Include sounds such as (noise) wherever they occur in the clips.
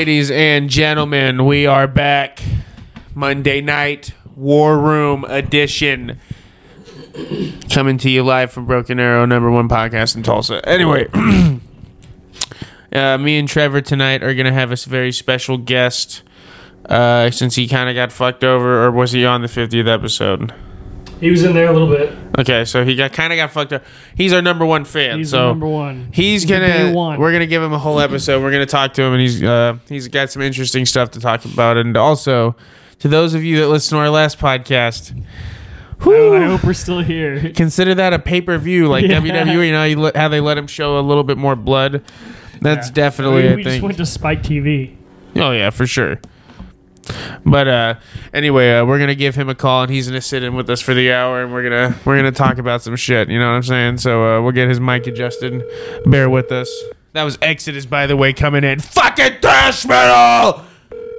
ladies and gentlemen? We are back. Monday night, War Room edition. Coming to you live from Broken Arrow, number one podcast in Tulsa. Anyway, (clears throat) uh, me and Trevor tonight are going to have a very special guest uh, since he kind of got fucked over, or was he on the 50th episode? He was in there a little bit. Okay, so he got kind of got fucked up. He's our number one fan. He's so number one. He's gonna. one. We're gonna give him a whole episode. We're gonna talk to him, and he's uh, he's got some interesting stuff to talk about. And also, to those of you that listen to our last podcast, I, whew, I hope we're still here. (laughs) consider that a pay per view, like Yeah. WWE. You know, you let, how they let him show a little bit more blood. That's Yeah. definitely, we, I just went to Spike TV. Oh yeah, for sure. But uh, anyway, uh, we're gonna give him a call, and he's gonna sit in with us for the hour, and we're gonna we're gonna talk about some shit. You know what I'm saying? So uh, we'll get his mic adjusted. Bear with us. That was Exodus, by the way, coming in. Fucking thrash metal.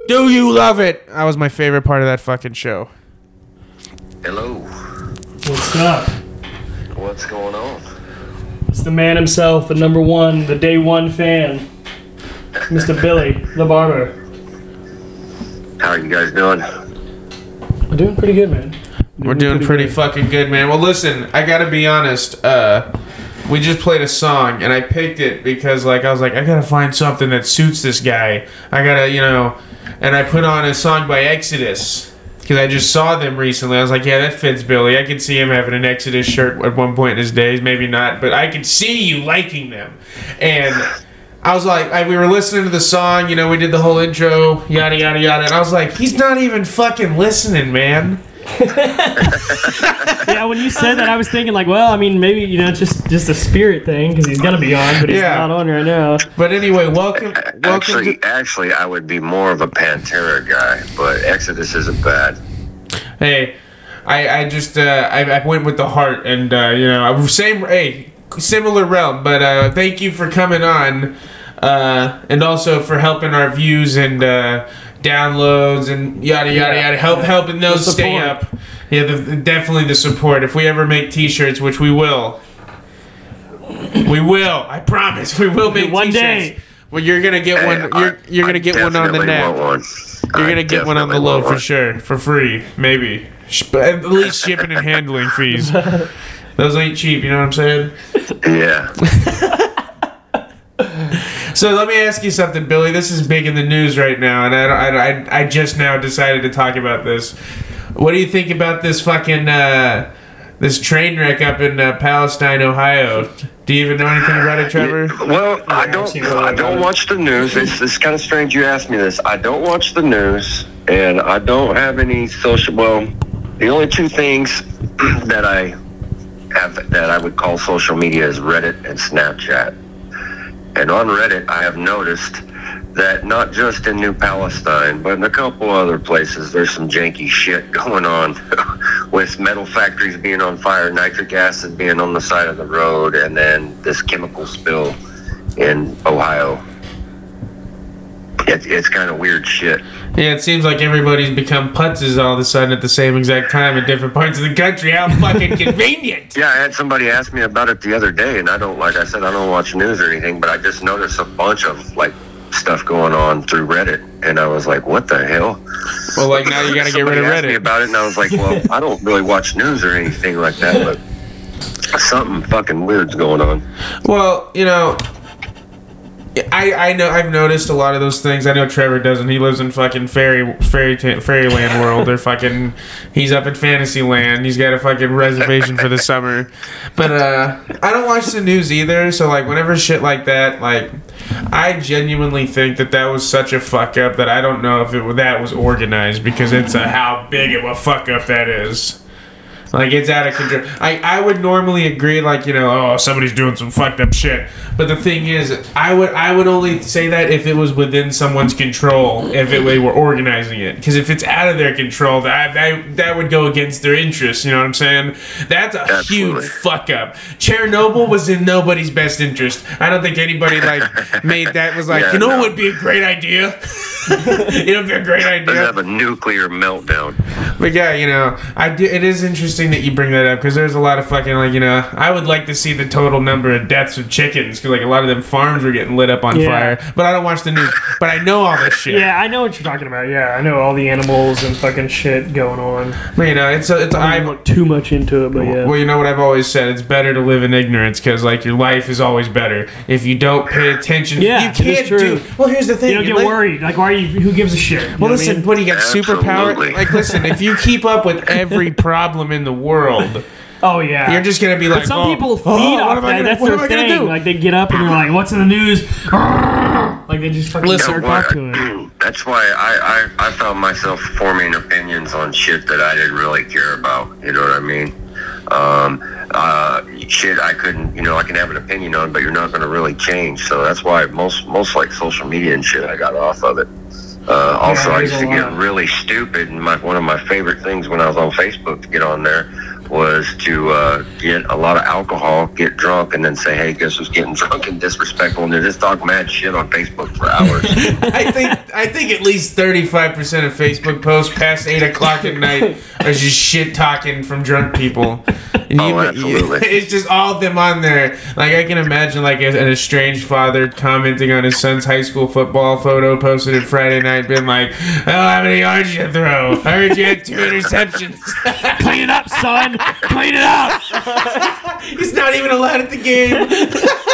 Do you love it? That was my favorite part of that fucking show. Hello, What's up? what's going on? It's the man himself, the number one, the day one fan, Mr. Billy, the barber. How are you guys doing? We're doing pretty good, man. We're doing pretty good. fucking good, man. Well, listen, I gotta be honest. Uh, we just played a song, and I picked it because, like, I was like, I gotta find something that suits this guy. I gotta, you know, and I put on a song by Exodus because I just saw them recently. I was like, yeah, that fits Billy. I can see him having an Exodus shirt at one point in his days, maybe not, but I can see you liking them, and. I was like, I, we were listening to the song, you know, we did the whole intro, yada yada yada, and I was like, he's not even fucking listening, man. (laughs) Yeah, when you said that, I was thinking like, well, I mean, maybe you know, it's just just a spirit thing because he's gonna be on, but he's Yeah. not on right now. But anyway, welcome, welcome Actually, to. actually, I would be more of a Pantera guy, but Exodus isn't bad. Hey, I, I just, uh, I, I went with the heart, and uh, you know, same, hey, similar realm. But uh, thank you for coming on, uh, and also for helping our views and uh, downloads and yada yada Yeah. yada. Help helping those stay support. up. Yeah, the, the- definitely the support. If we ever make T-shirts, which we will, we will. I promise, we will make One T-shirts. day. Well, you're gonna get Hey, one. You're you're gonna get one on the net. one. You're gonna get one on the low for sure, for free, maybe. But At least shipping and handling fees. (laughs) Those ain't cheap, you know what I'm saying? Yeah. (laughs) So let me ask you something, Billy. This is big in the news right now, and I, I, I, I just now decided to talk about this. What do you think about this fucking uh, this train wreck up in uh, Palestine, Ohio? Do you even know anything about it, Trevor? Well, I I've don't. seen a lot I don't watch the news. It's, it's kind of strange you asked me this. I don't watch the news, and I don't have any social. Well, the only two things (clears throat) that I have that I would call social media is Reddit and Snapchat. And on Reddit, I have noticed that not just in New Palestine, but in a couple other places, there's some janky shit (laughs) going on (laughs) with metal factories being on fire, nitric acid being on the side of the road, and then this chemical spill in Ohio. It, it's kind of weird shit. Yeah, it seems like everybody's become putzes all of a sudden at the same exact time in different parts of the country. How (laughs) fucking convenient! Yeah, I had somebody ask me about it the other day, and I don't, like I said, I don't watch news or anything, but I just noticed a bunch of like stuff going on through Reddit, and I was like, what the hell? Well, like now you gotta get rid of asked me Reddit. about it, and I was like, well, I don't really watch news or anything like that, but something fucking weird's going on. Well, you know, I I know I've noticed a lot of those things. I know Trevor doesn't. He lives in fucking fairy fairy ta- fairyland world. Or (laughs) fucking he's up in Fantasyland. He's got a fucking reservation for the summer. But uh, I don't watch the news either. So like whenever shit like that, like I genuinely think that that was such a fuck up that I don't know if it that was organized because it's a how big of a fuck up that is. Like it's out of control. I, I would normally agree, like you know, oh somebody's doing some fucked up shit, But the thing is, I would I would only say that if it was within someone's control, if it, they were organizing it. Because if it's out of their control, that, that that would go against their interests. You know what I'm saying? That's a Absolutely. huge fuck up. Chernobyl was in nobody's best interest. I don't think anybody like (laughs) made that was like, Yeah, you know no. what would be a great idea? (laughs) it would be a great idea. have a nuclear meltdown. But yeah, you know, I do, it is interesting that you bring that up because there's a lot of fucking like you know, I would like to see the total number of deaths of chickens because like a lot of them farms were getting lit up on Yeah. fire. But I don't watch the news. But I know all this shit. Yeah, I know what you're talking about. Yeah, I know all the animals and fucking shit going on. But you know, it's a, it's I I. don't look too much into it, but yeah. Well, you know what I've always said. It's better to live in ignorance because, like, your life is always better if you don't pay attention. Yeah, you can't true. do. Well, here's the thing. You don't get like- worried. Like, why are you? Who gives a shit? You know Well, what I listen, mean? when you get superpower, Absolutely. like, listen, if you keep up with every (laughs) problem in the world, Oh yeah. you're just gonna be like, But some oh, people feed oh, off what that. gonna- That's what their am I gonna thing. do? Like they get up and they're like, "What's in the news?" (laughs) Like they just fucking Listen, jerk Well, off to it. That's why I, I, I found myself forming opinions on shit that I didn't really care about. You know what I mean? Um, uh, shit I couldn't, you know, I can have an opinion on, but you're not going to really change. So that's why most, most like social media and shit, I got off of it. Uh, also, Yeah, I used a to get really stupid, and my, one of my favorite things when I was on Facebook to get on there was to uh, get a lot of alcohol, get drunk, and then say, "Hey, guess who's getting (laughs) drunk and disrespectful?" And they're just talk mad shit on Facebook for hours. (laughs) I think I think at least thirty five percent of Facebook posts past eight o'clock at night are just shit talking from drunk people. And Oh, absolutely. (laughs) it's just all of them on there. Like I can imagine like an estranged father commenting on his son's high school football photo posted it Friday night, being like, "Oh, how many yards you throw? I heard you had two interceptions." Clean it up, son. Clean it up. (laughs) He's not even allowed at the game. (laughs)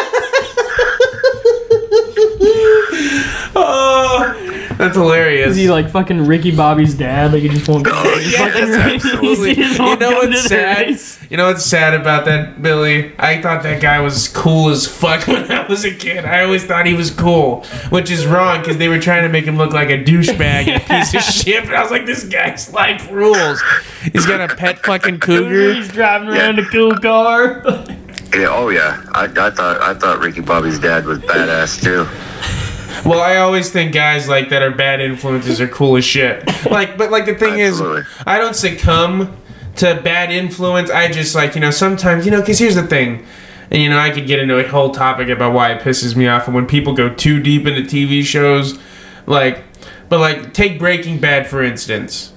(laughs) oh, that's hilarious. Is he like fucking Ricky Bobby's dad? Like he just won't. (laughs) (laughs) Just Yes, fucking- absolutely. You know what's sad? You know what's sad about that, Billy? I thought that guy was cool as fuck (laughs) when I was a kid. I always thought he was cool, which is wrong because they were trying to make him look like a douchebag, and a piece of shit. But I was like, this guy's life rules. He's got a pet fucking cougar. He's driving around a cool car. Yeah, oh yeah. I, I thought I thought Ricky Bobby's dad was badass too. Well, I always think guys like that are bad influences are cool as shit. Like, but like the thing Absolutely. is, I don't succumb to bad influence. I just like you know sometimes you know because here's the thing, and you know I could get into a whole topic about why it pisses me off and when people go too deep into TV shows, like, but like take Breaking Bad for instance.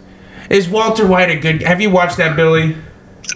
Is Walter White a good? Have you watched that, Billy?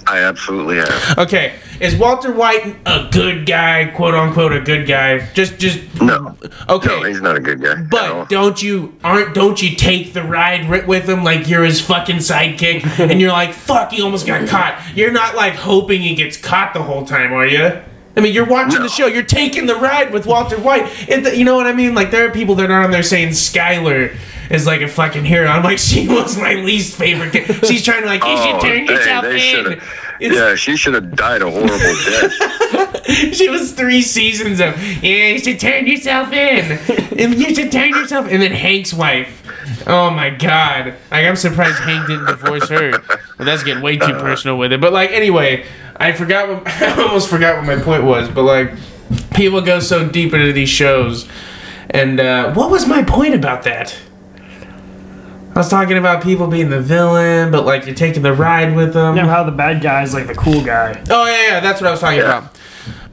I absolutely have. Okay, is Walter White a good guy, quote unquote, a good guy? Just, just No. okay. No, he's not a good guy. But don't you aren't don't you take the ride with him like you're his fucking sidekick and you're like fuck he almost got caught. You're not like hoping he gets caught the whole time, are you? I mean, you're watching the show. You're taking the ride with Walter White. And you know what I mean? Like there are people that are on there saying Skyler is like a fucking hero. I'm like, (laughs) she was my least favorite. Kid. She's trying to like, you should Oh, turn yourself in. Yeah, she should have died a horrible death. (laughs) she was three seasons of yeah you should turn yourself in and you should turn yourself and then hank's wife oh my god like i'm surprised hank didn't divorce her well that's getting way too uh. personal with it but like anyway i forgot what (laughs) i almost forgot what my point was but like people go so deep into these shows and uh, what was my point about that I was talking about people being the villain, but like you're taking the ride with them. You know how the bad guy's like the cool guy. Oh yeah, yeah, that's what I was talking Yeah. about.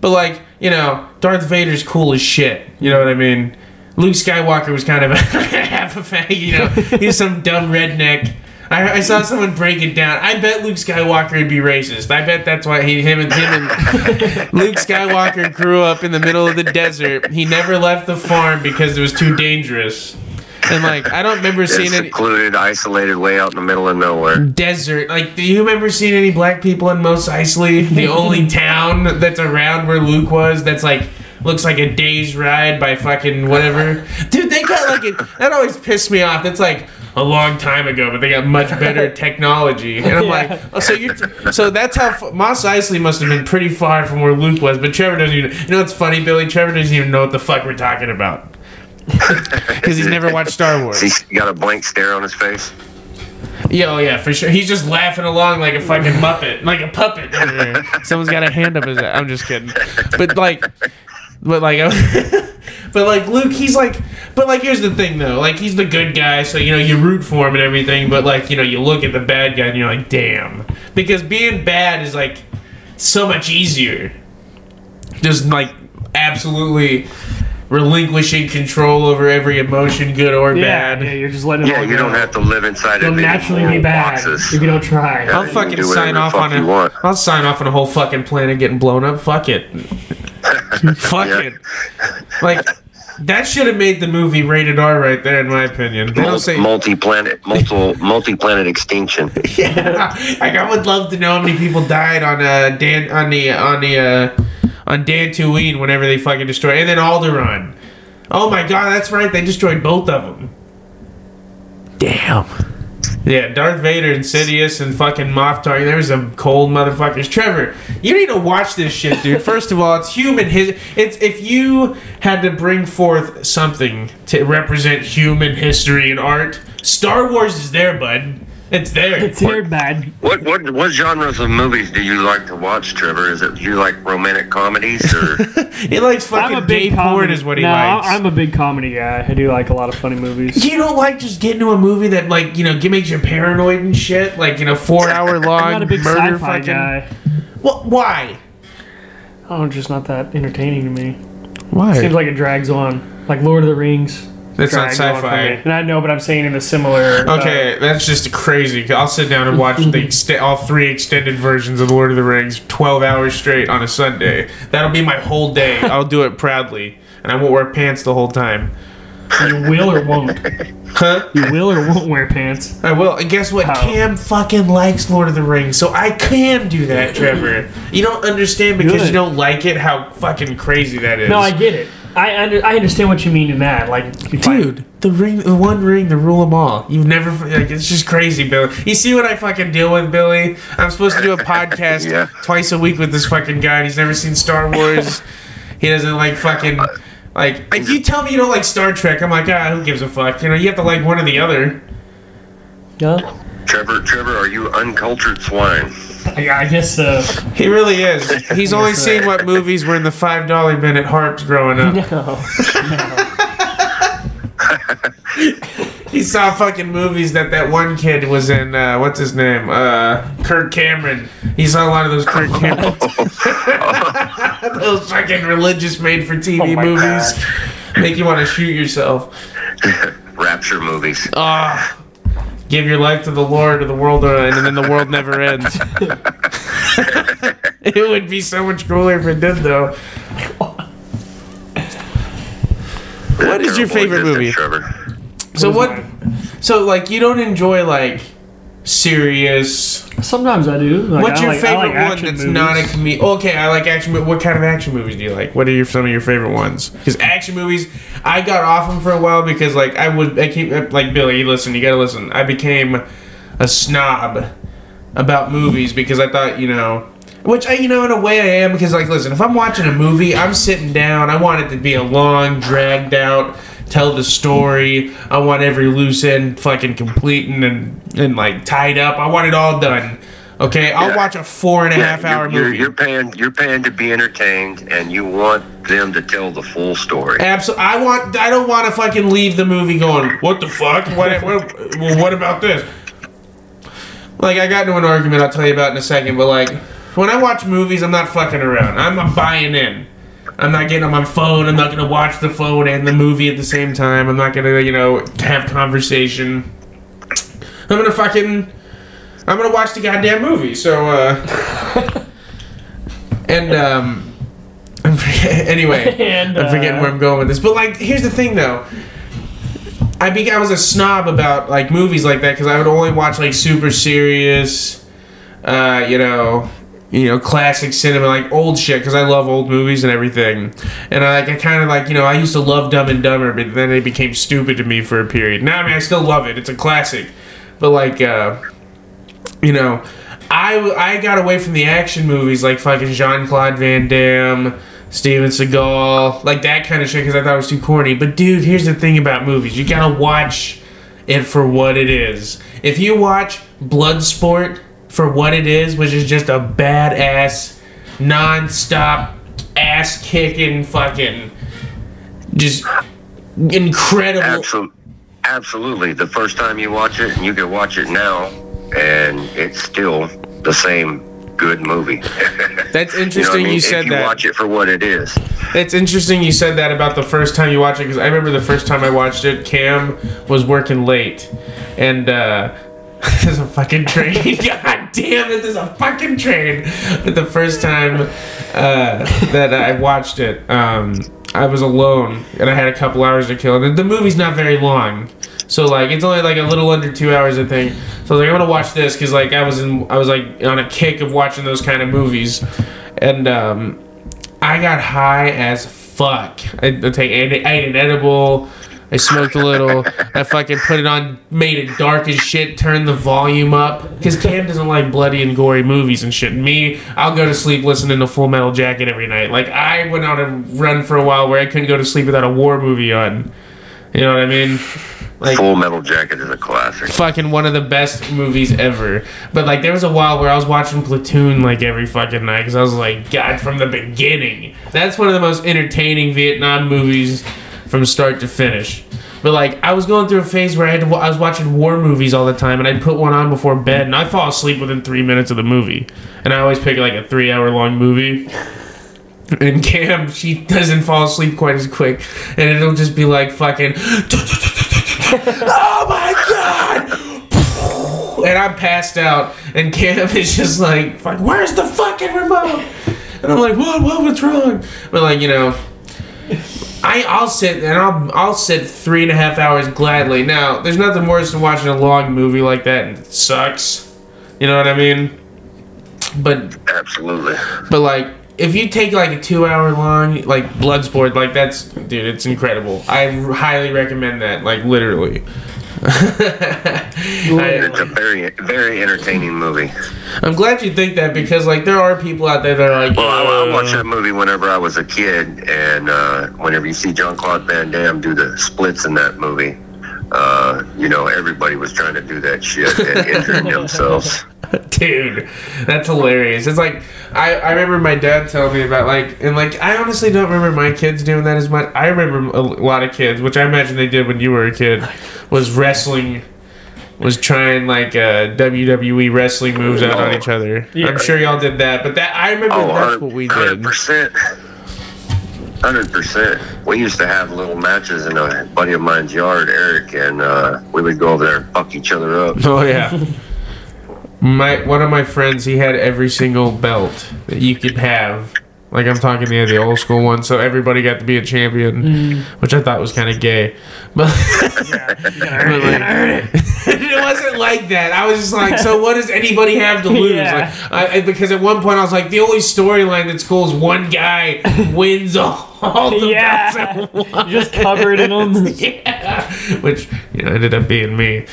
But like, you know, Darth Vader's cool as shit. You know what I mean? Luke Skywalker was kind of a (laughs) half a fag. You know, (laughs) he's some dumb redneck. I, I saw someone break it down. I bet Luke Skywalker would be racist. I bet that's why he, him and him and (laughs) Luke Skywalker grew up in the middle of the desert. He never left the farm because it was too dangerous. And like, I don't remember It's seeing any secluded, isolated, way out in the middle of nowhere. desert. Like, do you remember seeing any black people in Mos Eisley, the only (laughs) town that's around where Luke was? That's like looks like a day's ride by fucking whatever. Dude, they got like it. That always pissed me off. That's like a long time ago, but they got much better (laughs) technology. And I'm like, oh, so you're so that's how f- Mos Eisley must have been pretty far from where Luke was. But Trevor doesn't even. You know what's funny, Billy? Trevor doesn't even know what the fuck we're talking about. (laughs) Because he's never watched Star Wars. He's got a blank stare on his face. Yeah, oh yeah, for sure. He's just laughing along like a fucking muppet, like a puppet. (laughs) Someone's got a hand up his. I'm just kidding, but like, but like, but like Luke, he's like, but like, here's the thing though, like he's the good guy, so you know you root for him and everything, but like you know you look at the bad guy and you're like, damn, because being bad is like so much easier. Just like absolutely relinquishing control over every emotion, good or Yeah, bad. yeah, you're just letting it Yeah, all you go. don't have to live inside You'll of any naturally be moral bad boxes. if you don't try. I'll fucking sign off the on fuck you a. want. I'll sign off on a whole fucking planet getting blown up. Fuck it. (laughs) Fuck Yeah. it. Like that should have made the movie rated R right there, in my opinion. They don't say. multi-planet, multi, (laughs) multi-planet extinction. Yeah. Like I would love to know how many people died on uh Dan on the on the uh on Dantooine whenever they fucking destroy, and then Alderaan. Oh my god, that's right. They destroyed both of them. Damn. Yeah, Darth Vader, Insidious, and fucking Moff Tarkin. There's some cold motherfuckers. Trevor, you need to watch this shit, dude. (laughs) First of all, it's human. His, it's if you had to bring forth something to represent human history and art, Star Wars is there, bud. It's there. It's here bad. What what what genres of movies do you like to watch, Trevor? Is it you like romantic comedies or? (laughs) He likes fucking I'm a gay big porn, comedy. is what he no, likes. I'm a big comedy guy. I do like a lot of funny movies. you don't like just getting to a movie that like you know g- makes you paranoid and shit, like you know four hour long (laughs) I'm not a big murder sci-fi fucking. guy. Well, why? Oh, just not that entertaining to me. Why? Seems like it drags on, like Lord of the Rings. That's not drags on for me. sci-fi. And I know, but I'm saying in a similar. uh, Okay, that's just crazy. I'll sit down and watch the ext- all three extended versions of Lord of the Rings, twelve hours straight on a Sunday. That'll be my whole day. (laughs) I'll do it proudly, and I won't wear pants the whole time. you will or won't. Huh? You will or won't wear pants. I will. And guess what? How? Cam fucking likes Lord of the Rings, so I can do that, Trevor. You don't understand because Good. you don't like it. How fucking crazy that is. No, I get it. I under, I understand what you mean in that. Like, if I- Dude, the ring, the one ring, the rule them all. You've never, like, it's just crazy, Billy. You see what I fucking deal with, Billy? I'm supposed to do a (laughs) podcast Yeah. twice a week with this fucking guy, and he's never seen Star Wars. (laughs) he doesn't like fucking, like, if you tell me you don't like Star Trek, I'm like, ah, who gives a fuck? You know, you have to like one or the other. Yeah, Trevor, Trevor, are you uncultured swine? (laughs) I, I guess uh, so. He really is. (laughs) He's only seen what movies were in the five dollar bin at Harps growing up. No. (laughs) He saw fucking movies that that one kid was in. Uh, what's his name? Uh, Kirk Cameron. He saw a lot of those Kirk Cameron. those fucking religious made-for-TV Oh my movies make you want to shoot yourself. Rapture movies. Ah, give your life to the Lord, or the world will end, and then the world never ends. (laughs) it would be so much cooler if it did, though. What is your favorite movie? Trevor. So What what? is So like, you don't enjoy like serious. Sometimes I do. Like, What's I your like- favorite like one that's movies. not a comedy? Okay, I like action. What kind of action movies do you like? What are your some of your favorite ones? Because action movies, I got off them for a while because like I would, I keep uh, like Billy. Listen, you gotta listen. I became a snob about movies because I thought you know. Which I, you know, in a way I am because, like, listen, if I'm watching a movie, I'm sitting down. I want it to be a long, dragged out, tell the story. I want every loose end fucking complete and and, and like tied up. I want it all done. Okay, I'll Yeah. watch a four and a half Yeah, hour you're, movie. You're, you're paying. You're paying to be entertained, and you want them to tell the full story. Absolutely, I want. I don't want to fucking leave the movie going. What the fuck? What? what well, what about this? Like, I got into an argument. I'll tell you about in a second. But like, when I watch movies, I'm not fucking around. I'm, I'm buying in. I'm not getting on my phone. I'm not gonna watch the phone and the movie at the same time. I'm not gonna, you know, have conversation. I'm gonna fucking. I'm gonna watch the goddamn movie. So, uh. (laughs) and um. I'm forget- (laughs) anyway, (laughs) And, I'm forgetting uh, where I'm going with this. But like, here's the thing, though. I be I was a snob about like movies like that because I would only watch like super serious, uh, you know, you know, classic cinema, like old shit because I love old movies and everything. And I like I kind of like you know I used to love Dumb and Dumber, but then it became stupid to me for a period. Now I mean I still love it; it's a classic. But like, uh, you know, I I got away from the action movies like fucking Jean Claude Van Damme. Steven Seagal, like that kind of shit, because I thought it was too corny. But dude, here's the thing about movies: you gotta watch it for what it is. If you watch Bloodsport for what it is, which is just a badass, non-stop ass kicking, fucking, just incredible. Absolutely. Absolutely. The first time you watch it, and you can watch it now, and it's still the same good movie. (laughs) That's you know I interesting. mean? you said if you that. watch it for what it is. It's interesting you said that about the first time you watch it because I remember the first time I watched it, Cam was working late, and uh, (laughs) there's a fucking train. (laughs) God damn it, there's a fucking train. But the first time uh, that I watched it, um, I was alone and I had a couple hours to kill. And the movie's not very long. So like it's only like a little under two hours I think. So I was like I'm gonna watch this because like I was in I was like on a kick of watching those kind of movies, and um, I got high as fuck. I, I take I ate an edible. I smoked a little. I fucking put it on, made it dark as shit. Turned the volume up because Cam doesn't like bloody and gory movies and shit. Me, I'll go to sleep listening to Full Metal Jacket every night. Like I went on a run for a while where I couldn't go to sleep without a war movie on. You know what I mean? Like Full Metal Jacket is a classic. fucking one of the best movies ever. But like, there was a while where I was watching Platoon like every fucking night because I was like, God, from the beginning. That's one of the most entertaining Vietnam movies from start to finish. But like, I was going through a phase where I had to, I was watching war movies all the time, and I'd put one on before bed, and I fall asleep within three minutes of the movie. And I always pick like a three-hour-long movie. And Cam, she doesn't fall asleep quite as quick, and it'll just be like fucking. (laughs) oh my god! And I'm passed out, and Cam is just like, "Fuck, where's the fucking remote?" And I'm like, "What? What? What's wrong?" But like, you know, I I'll sit and I'll I'll sit three and a half hours gladly. Now, there's nothing worse than watching a long movie like that and it sucks. You know what I mean? But Absolutely. but like, if you take like a two hour long like Bloodsport, like that's dude, it's incredible. I highly recommend that. Like literally. (laughs) It's a very, very entertaining movie. I'm glad you think that because like there are people out there that are like, Well, I, I watched "Uh, that movie whenever I was a kid, and uh, whenever you see Jean Claude Van Damme do the splits in that movie, uh, you know everybody was trying to do that shit and (laughs) injuring themselves. dude that's hilarious it's like I, I remember my dad telling me about like and like i honestly don't remember my kids doing that as much i remember a lot of kids which i imagine they did when you were a kid was wrestling was trying like uh, wwe wrestling moves out on each other Yeah. i'm sure y'all did that but that i remember Oh, that's what we did percent. Hundred percent. We used to have little matches in a buddy of mine's yard, Eric, and uh, we would go over there and fuck each other up. (laughs) oh yeah. My one of my friends he had every single belt that you could have. Like i'm talking the the old school one so everybody got to be a champion which i thought was kind of gay. (laughs) But it (laughs) wasn't like that. I was just like, so (laughs) what does anybody have to lose? Yeah. Like, I, because at one point I was like, the only storyline that's cool is one guy (laughs) wins all, all the Yeah. Just covered in them. yeah, which you know ended up being me,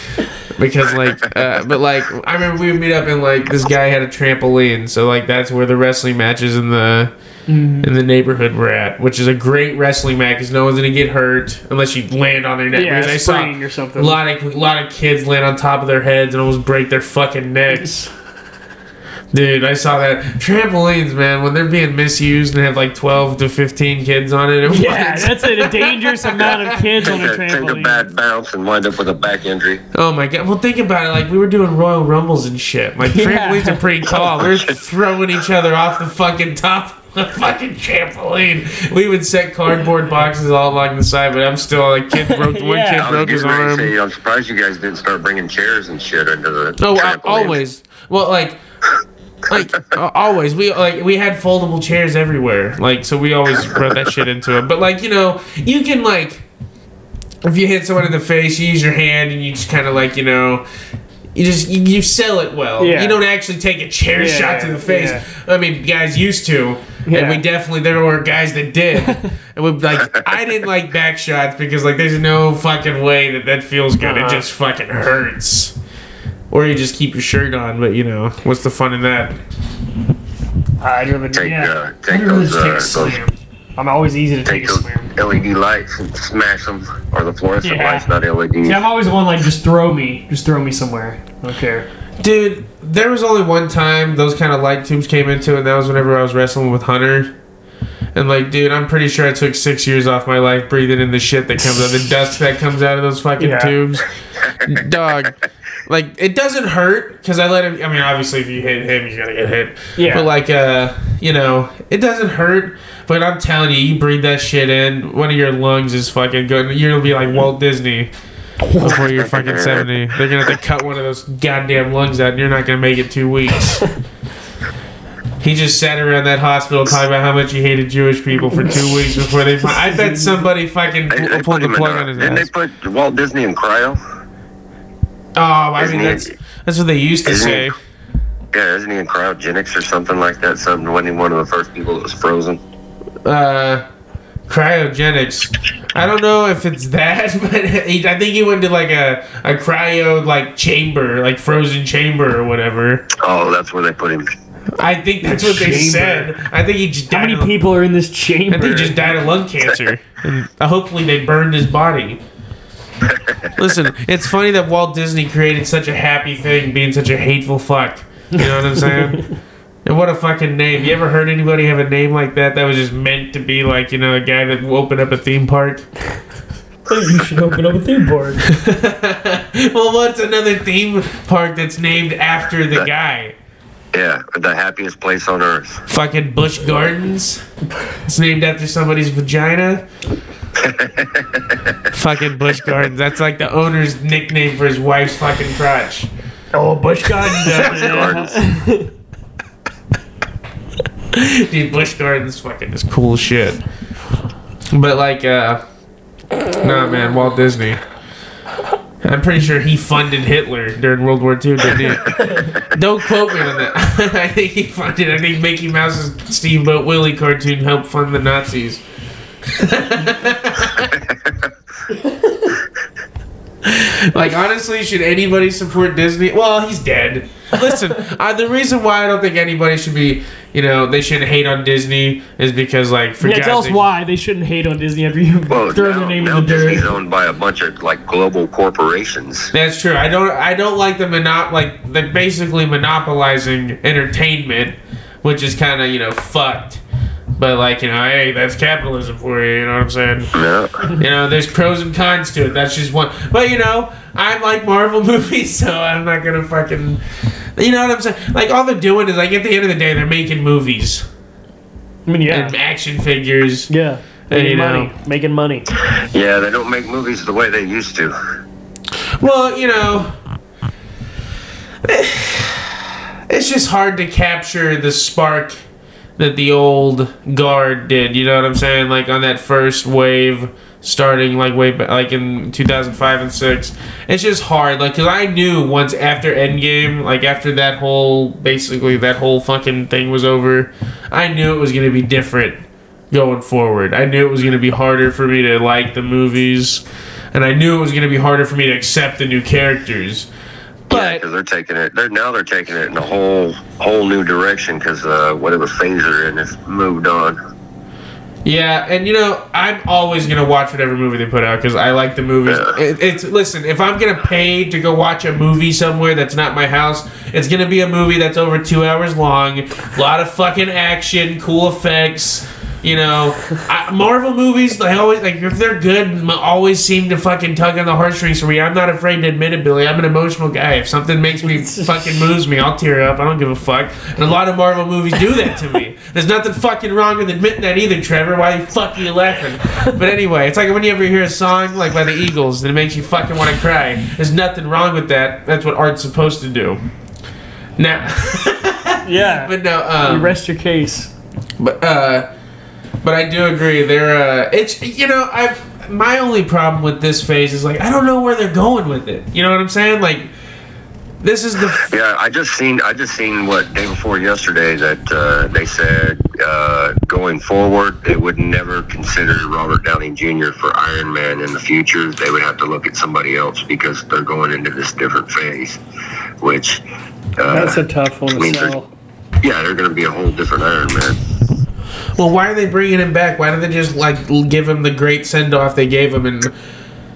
because like, uh, but like I remember we would meet up and like this guy had a trampoline, so like that's where the wrestling matches in the Mm. in the neighborhood we're at, which is a great wrestling match because no one's gonna get hurt unless you land on their neck. Yeah, because I saw or something. a lot of a lot of kids land on top of their heads and almost break their fucking necks. (laughs) Dude, I saw that trampolines, man. When they're being misused and have like twelve to fifteen kids on it, it Yeah, was- that's a (laughs) dangerous amount of kids on a Take a, take a trampoline. bad bounce and wind up with a back injury. Oh my god! Well, think about it. Like we were doing Royal Rumbles and shit. Like Yeah. trampolines are pretty tall. (laughs) We're throwing each other off the fucking top of the (laughs) fucking trampoline. We would set cardboard boxes all along the side, but I'm still like kid (laughs) broke. One Yeah. kid I broke his getting ready to arm. say, I'm surprised you guys didn't start bringing chairs and shit into the. Oh, I, trampoline. always. Well, like, like uh, always. We like we had foldable chairs everywhere. Like, so we always brought that shit into it. But like, you know, you can like, if you hit someone in the face, you use your hand and you just kind of like, you know. You just you, you sell it well. Yeah. You don't actually take a chair Yeah, shot to the face. yeah. I mean, guys used to, Yeah. and we definitely there were guys that did. (laughs) and we like I didn't like back shots because like there's no fucking way that that feels good. It Uh-huh. just fucking hurts. Or you just keep your shirt on, but you know what's the fun in that? I'd rather Take, yeah. uh, take I'd rather those, just take uh, a those- slam. I'm always easy to take Take a those. LED lights and smash them, or the fluorescent Yeah. lights, not LEDs. See, I'm always the one like just throw me, just throw me somewhere. I don't care. Dude, there was only one time those kind of light tubes came into, and that was whenever I was wrestling with Hunter. And And like, dude, I'm pretty sure I took six years off my life breathing in the shit that comes out, of the dust that comes out of those fucking Yeah. tubes. Dog, like it doesn't hurt because I let him. I mean, obviously, if you hit him, you're gonna get hit. Yeah. But like, uh, you know, it doesn't hurt. But I'm telling you, you breathe that shit in, one of your lungs is fucking good. You're gonna be like Walt Disney before you're fucking 70. They're gonna have to cut one of those goddamn lungs out, and you're not gonna make it two weeks. (laughs) He just sat around that hospital talking about how much he hated Jewish people for two weeks before they. I bet somebody fucking pulled put the in, plug uh, on his didn't ass. they put Walt Disney in cryo? Oh, I mean Isn't that's he- that's what they used to say. he- Yeah, isn't he in cryogenics or something like that? Something wasn't he one of the first people that was frozen? Uh, cryogenics. I don't know if it's that, (laughs) but he, I think he went to like a a cryo like chamber, like frozen chamber or whatever. Oh, that's where they put him. I think that's what they Chamber. said. I think he just How died many of- people are in this chamber? I think he just died of lung cancer. (laughs) and uh, hopefully they burned his body. Listen, it's funny that Walt Disney created such a happy thing, being such a hateful fuck. You know what I'm saying? (laughs) and what a fucking name. You ever heard anybody have a name like that that was just meant to be like, you know, a guy that opened up a theme park? you should open up a theme park. (laughs) well, what's another theme park that's named after the guy? Yeah, the happiest place on earth. Fucking Busch Gardens. It's named after somebody's vagina. (laughs) fucking Busch Gardens. That's like the owner's nickname for his wife's fucking crotch. Oh, Busch Gardens. (laughs) (laughs) Gardens. Dude, Busch Gardens fucking is cool shit. But like, uh, no man, Walt Disney. I'm pretty sure he funded Hitler during World War II, didn't he? (laughs) Don't quote me on that. (laughs) I think he funded. I think Mickey Mouse's Steamboat Willie cartoon helped fund the Nazis. like honestly, should anybody support Disney? Well, he's dead. Listen, uh, the reason why I don't think anybody should be, you know, they shouldn't hate on Disney is because like for Yeah, God's tell us sake- why they shouldn't hate on Disney after you Well, (laughs) throw now, their name now in the Disney's owned by a bunch of like global corporations. That's true. I don't. I don't like the monop. Like they're basically monopolizing entertainment, which is kind of you know fucked. But like you know, hey, that's capitalism for you. You know what I'm saying? Yeah. You know, there's pros and cons to it. That's just one. But you know, I like Marvel (laughs) movies, so I'm not gonna fucking. You know what I'm saying? Like all they're doing is like at the end of the day, they're making movies I mean, yeah. and action figures. Yeah. And, you Making money. know- Making money. Yeah, they don't make movies the way they used to. Well, you know, eh, it's just hard to capture the spark that the old guard did. You know what I'm saying? Like on that first wave, starting like way back, like in 2005 and six. It's just hard, like, cause I knew once after Endgame, like after that whole, basically that whole fucking thing was over, I knew it was gonna be different going forward. I knew it was to be harder for me to like the movies, and I knew it was to be harder for me to accept the new characters. But because they're taking it. They're now they're taking it in a whole whole new direction because uh, whatever phase they're in has moved on. yeah, and you know, I'm always going to watch whatever movie they put out because I like the movies. Yeah. It, it's listen, if I'm going to pay to go watch a movie somewhere that's not my house, it's going to be a movie that's over two hours long, a lot of fucking action, cool effects. You know, I, Marvel movies, they always like if they're good, always seem to fucking tug on the heartstrings for me. I'm not afraid to admit it, Billy. I'm an emotional guy. If something makes me (laughs) fucking moves me, I'll tear up. I don't give a fuck. And a lot of Marvel movies do that to me. (laughs) There's nothing fucking wrong with admitting that either, Trevor. Why the fuck are you laughing? But anyway, it's like when you ever hear a song like by the Eagles that it makes you fucking want to cry. There's nothing wrong with that. That's what art's supposed to do. Now, (laughs) Yeah. but no, you um, rest your case. but uh, but I do agree. They're uh, it's you know I my only problem with this phase is like I don't know where they're going with it. You know what I'm saying? Like this is the (sighs) Yeah, I just seen I just seen what day before yesterday that uh, they said uh, going forward they would never consider Robert Downey Jr. for Iron Man in the future. They would have to look at somebody else because they're going into this different phase, which. Uh, That's a tough one to sell. yeah, they're going to be a whole different Iron Man. Well. Why are they bringing him back? Why don't they just like give him the great send off they gave him and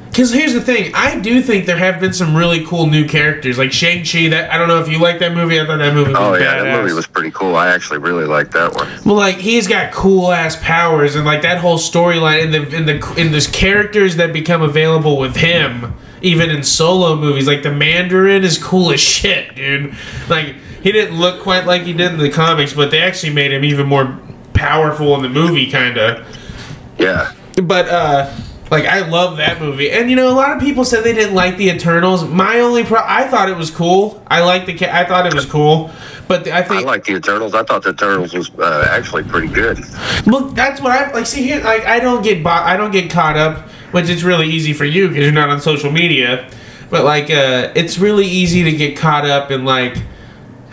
Because here's the thing, I do think there have been some really cool new characters, like Shang Chi. That I don't know if you like that movie. I thought that movie was Oh yeah, badass. that movie was pretty cool. I actually really liked that one. Well, like he's got cool ass powers, and like that whole storyline, and the in the in those characters that become available with him, even in solo movies, like the Mandarin is cool as shit, dude. Like he didn't look quite like he did in the comics, but they actually made him even more powerful in the movie, kind of. Yeah. But uh like I love that movie, and you know a lot of people said they didn't like the Eternals. My only pro, I thought it was cool. I liked the, I thought it was cool, but I think I like the Eternals. I thought the Eternals was uh, actually pretty good. Well, that's what I like. See here, like I don't get bo- I don't get caught up, which it's really easy for you because you're not on social media. But like, uh, it's really easy to get caught up in like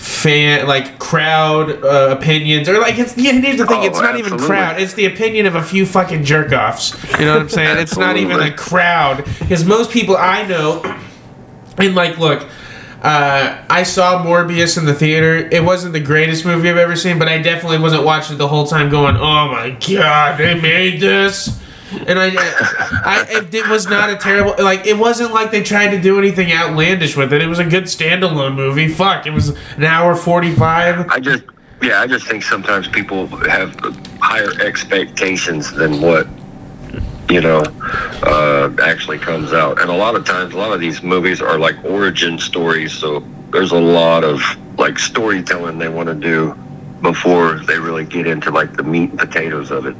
fan, like crowd uh, opinions, or like it's. Yeah, here's the thing: Oh, it's not even crowd. It's the opinion of a few fucking jerk offs. You know what I'm saying? it's not even a crowd because most people I know, and like, look. Uh, I saw Morbius in the theater. It wasn't the greatest movie I've ever seen, but I definitely wasn't watching it the whole time going, "Oh my god, they made this." And I, I, it, was not a terrible. Like it wasn't like they tried to do anything outlandish with it. It was a good standalone movie. Fuck, it was an hour forty five. I just, yeah, I just think sometimes people have higher expectations than what you know uh, actually comes out, and a lot of times, a lot of these movies are like origin stories. So there's a lot of like storytelling they want to do before they really get into like the meat and potatoes of it.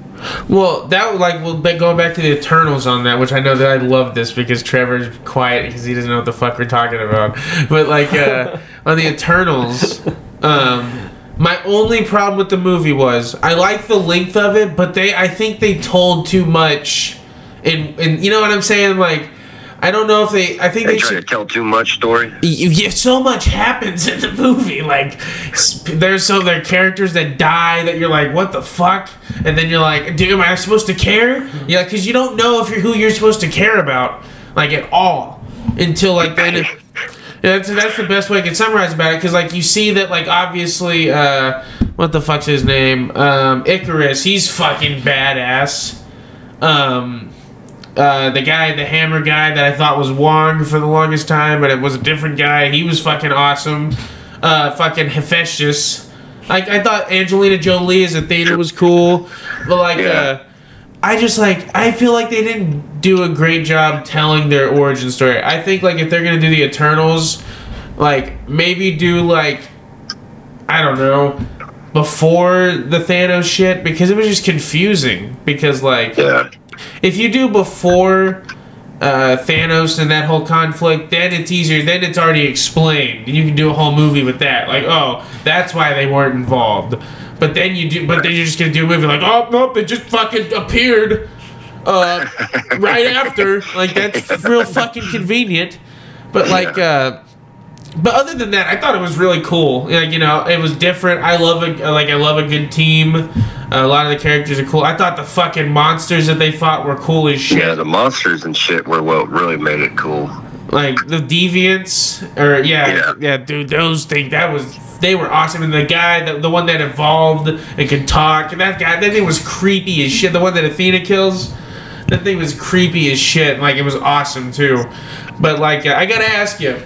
Well, that like well, but going back to the Eternals on that, which I know that I love this because Trevor's quiet because he doesn't know what the fuck we're talking about. But like uh, on the Eternals, um, my only problem with the movie was I like the length of it, but they I think they told too much, and and you know what I'm saying? Like I don't know if they I think They they, try should to tell too much story. yeah, so much happens in the movie. Like, there's so there are characters that die that you're like, what the fuck? And then you're like, dude, am I supposed to care? Yeah, because you don't know if you're who you're supposed to care about, like at all, until like then. (laughs) Yeah, that's, that's the best way I can summarize about it because like you see that like obviously uh what the fuck's his name um Ikaris he's fucking badass um uh, the guy, the hammer guy that I thought was Wong for the longest time, but it was a different guy. He was fucking awesome. Uh, fucking Hephaestus. Like I thought Angelina Jolie as a Thena was cool, but like Yeah. uh, I just like I feel like they didn't do a great job telling their origin story. I think like if they're gonna do the Eternals, like maybe do like I don't know before the Thanos shit because it was just confusing because like Yeah. If you do before uh, Thanos and that whole conflict, then it's easier. Then it's already explained. You can do a whole movie with that. Like, oh, that's why they weren't involved. But then you do. But then you're just gonna do a movie like, oh nope, they just fucking appeared uh, (laughs) right after. Like that's real fucking convenient. But like. Uh, but other than that, I thought it was really cool. Like you know, it was different. I love a like I love a good team. a lot of the characters are cool. I thought the fucking monsters that they fought were cool as shit. Yeah, the monsters and shit were what really made it cool. like the deviants or yeah, yeah Yeah. dude those things that was they were awesome and the guy the, the one that evolved and could talk and that guy that thing was creepy as shit the one that athena kills that thing was creepy as shit like it was awesome too but like i gotta ask you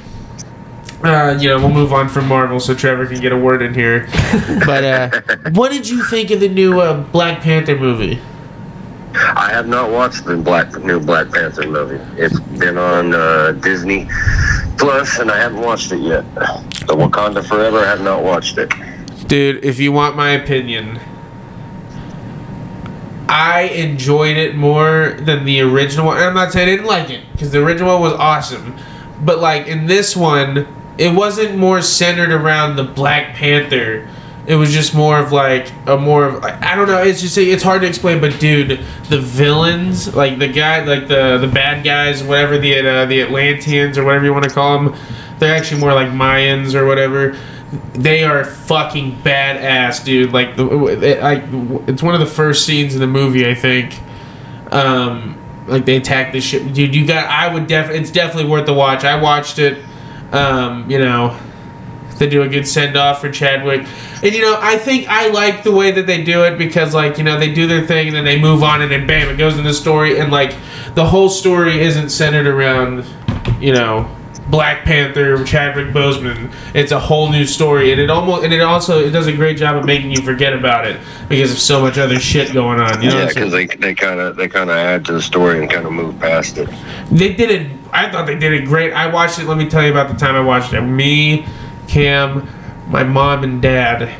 uh, you know, we'll move on from Marvel so Trevor can get a word in here. (laughs) But uh, (laughs) what did you think of the new uh, Black Panther movie? I have not watched the Black new Black Panther movie. It's been on uh, Disney Plus, and I haven't watched it yet. The Wakanda Forever, I have not watched it. Dude, if you want my opinion, I enjoyed it more than the original one. And I'm not saying I didn't like it, because the original one was awesome. But like in this one, it wasn't more centered around the Black Panther. It was just more of like a more of like, I don't know. It's just it's hard to explain. But dude, the villains, like the guy, like the the bad guys, whatever the uh, the Atlanteans or whatever you want to call them, they're actually more like Mayans or whatever. They are fucking badass, dude. Like the it, like it's one of the first scenes in the movie, I think. Um, like they attack the ship, dude. You got. I would definitely. It's definitely worth the watch. I watched it. Um, you know, They do a good send off for Chadwick, and you know I think I like the way that they do it because like you know they do their thing and then they move on and then bam it goes in the story and like the whole story isn't centered around you know Black Panther, Chadwick Boseman. It's a whole new story, and it almost and it also it does a great job of making you forget about it because of so much other shit going on. You know, Yeah, what I'm saying? because they they kind of they kind of add to the story and kind of move past it. they did it. I thought they did it great. I watched it. Let me tell you about the time I watched it. Me, Cam, my mom, and dad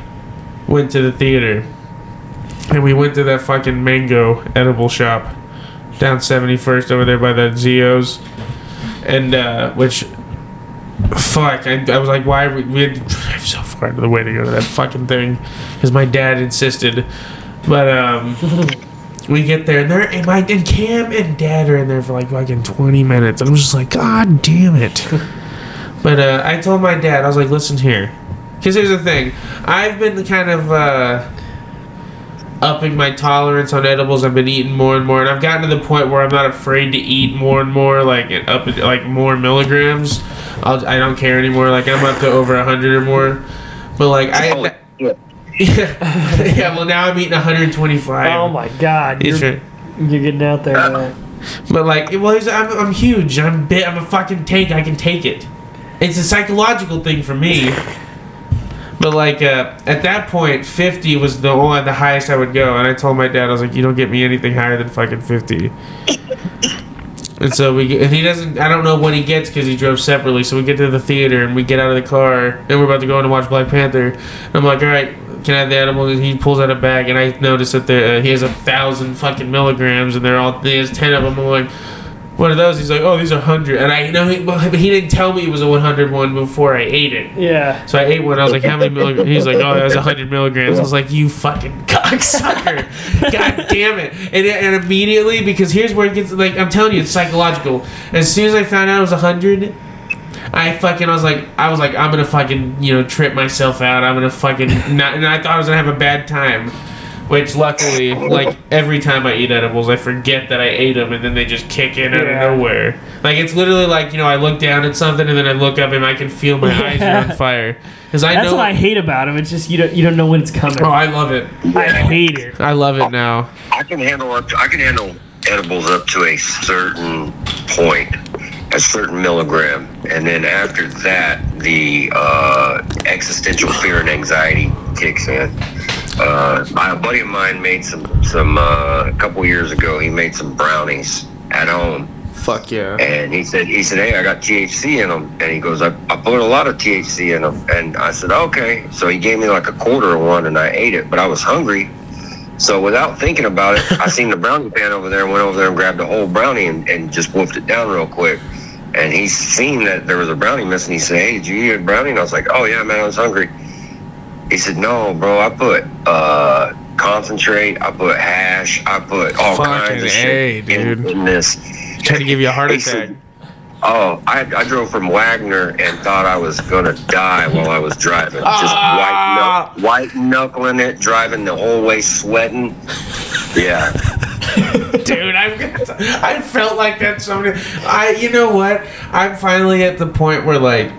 went to the theater, and we went to that fucking mango edible shop down 71st over there by the Zios, and uh, which. Fuck! I, I was like, why we, we had to drive so far out of the way to go to that fucking thing, because my dad insisted. But um, (laughs) we get there and they're and my and Cam and Dad are in there for like fucking twenty minutes. And I'm just like, God damn it. (laughs) but uh, I told my dad, I was like, listen here, because here's the thing, I've been kind of uh, upping my tolerance on edibles. I've been eating more and more, and I've gotten to the point where I'm not afraid to eat more and more, like it up like more milligrams. I'll, I don't care anymore. Like I'm up to over hundred or more. But like I. (laughs) Yeah, yeah. Well, now I'm eating 125. Oh my god. You're, right. you're getting out there, man. But like, well, I'm, I'm huge. I'm big. I'm a fucking tank. I can take it. It's a psychological thing for me. But like, uh, at that point, 50 was the only the highest I would go, and I told my dad, I was like, you don't get me anything higher than fucking 50. And so we, and he doesn't. I don't know what he gets because he drove separately. So we get to the theater and we get out of the car and we're about to go in and watch Black Panther. And I'm like, all right, can I have the edible? And he pulls out a bag and I notice that there, uh, he has a thousand fucking milligrams and they're all he has ten of them. I'm like, what of those? He's like, oh, these are hundred. And I know, he, but he didn't tell me it was a 100 one before I ate it. Yeah. So I ate one. I was like, "How many milligrams?" (laughs) He's like, "Oh, that's hundred milligrams." I was like, "You fucking (laughs) cocksucker! God damn it!" And, and immediately, because here's where it gets like I'm telling you, it's psychological. As soon as I found out it was hundred, I fucking I was like, I was like, I'm gonna fucking you know trip myself out. I'm gonna fucking not, and I thought I was gonna have a bad time. Which luckily, like every time I eat edibles, I forget that I ate them, and then they just kick in out Yeah. of nowhere. Like it's literally like you know I look down at something, and then I look up, and I can feel my eyes are on fire because I That's know. what I hate about them. It's just you don't you don't know when it's coming. oh, I love it. I hate it. I love it now. I can handle up. To, I can handle edibles up to a certain point, a certain milligram, and then after that, the uh, existential fear and anxiety kicks in. Uh, my a buddy of mine made some some uh, a couple years ago. He made some brownies at home, Fuck yeah. and he said he said, "Hey, I got THC in them." And he goes, "I, I put a lot of THC in them." And I said, "Okay." So he gave me like a quarter of one, and I ate it. But I was hungry, so without thinking about it, I (laughs) seen the brownie pan over there and went over there and grabbed a whole brownie and, and just wolfed it down real quick. And he seen that there was a brownie missing. He said, "Hey, did you eat a brownie?" And I was like, "Oh yeah, man, I was hungry." He said, "No, bro, I put uh, concentrate, I put hash, I put all Fucking kinds of A, shit in, dude. in this." Trying to give you a heart He attack. said, Oh, I, I drove from Wagner and thought I was gonna die while I was driving. Just Ah. white, knuck- white knuckling it, driving the whole way sweating. Yeah, (laughs) Dude, I've got I felt like that so many. I, you know what? I'm finally at the point where like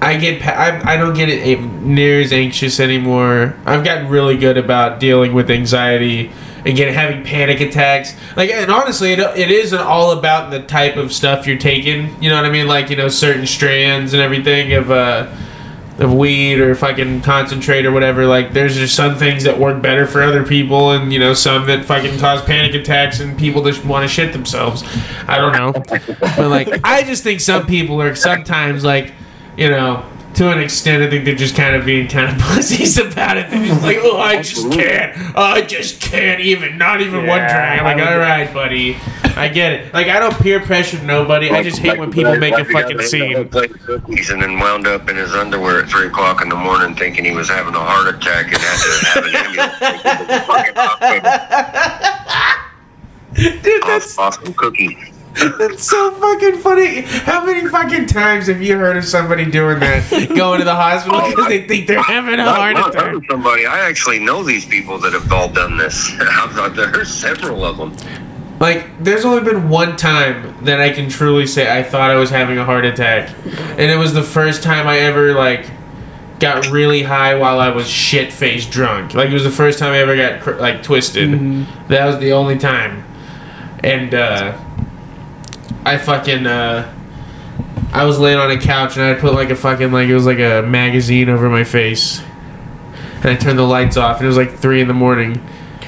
I get I, I don't get it near as anxious anymore. I've gotten really good about dealing with anxiety and getting having panic attacks. Like, and honestly, it, it isn't all about the type of stuff you're taking. You know what I mean? Like, you know, certain strands and everything of uh of weed or fucking concentrate or whatever. Like, there's just some things that work better for other people, and you know, some that fucking cause panic attacks and people just want to shit themselves. I don't know, but like, I just think some people are sometimes like, you know. To an extent, I think they're just kind of being kind of (laughs) pussies about it. They're just like, oh, I just can't. Oh, I just can't even. Not even one Yeah, drag. I'm like, all right, buddy. I get it. Like, I don't peer pressure nobody. I just hate when people make a fucking scene. Played cookies and then wound up in his underwear at three o'clock in the morning, thinking he was having a heart attack and had to have an ambulance. to the. (laughs) Dude, that's Awesome cookie. That's so fucking funny. How many fucking times have you heard of somebody doing that, going to the hospital because they think they're having a Not- heart not attack? hurting somebody. I actually know these people that have all done this. (laughs) There's several of them. Like, there's only been one time that I can truly say I thought I was having a heart attack, and it was the first time I ever like got really high while I was shit faced drunk. Like it was the first time I ever got like twisted. That was the only time. And uh, I fucking uh, I was laying on a couch and I put like a fucking like it was like a magazine over my face. And I turned the lights off and it was like three in the morning.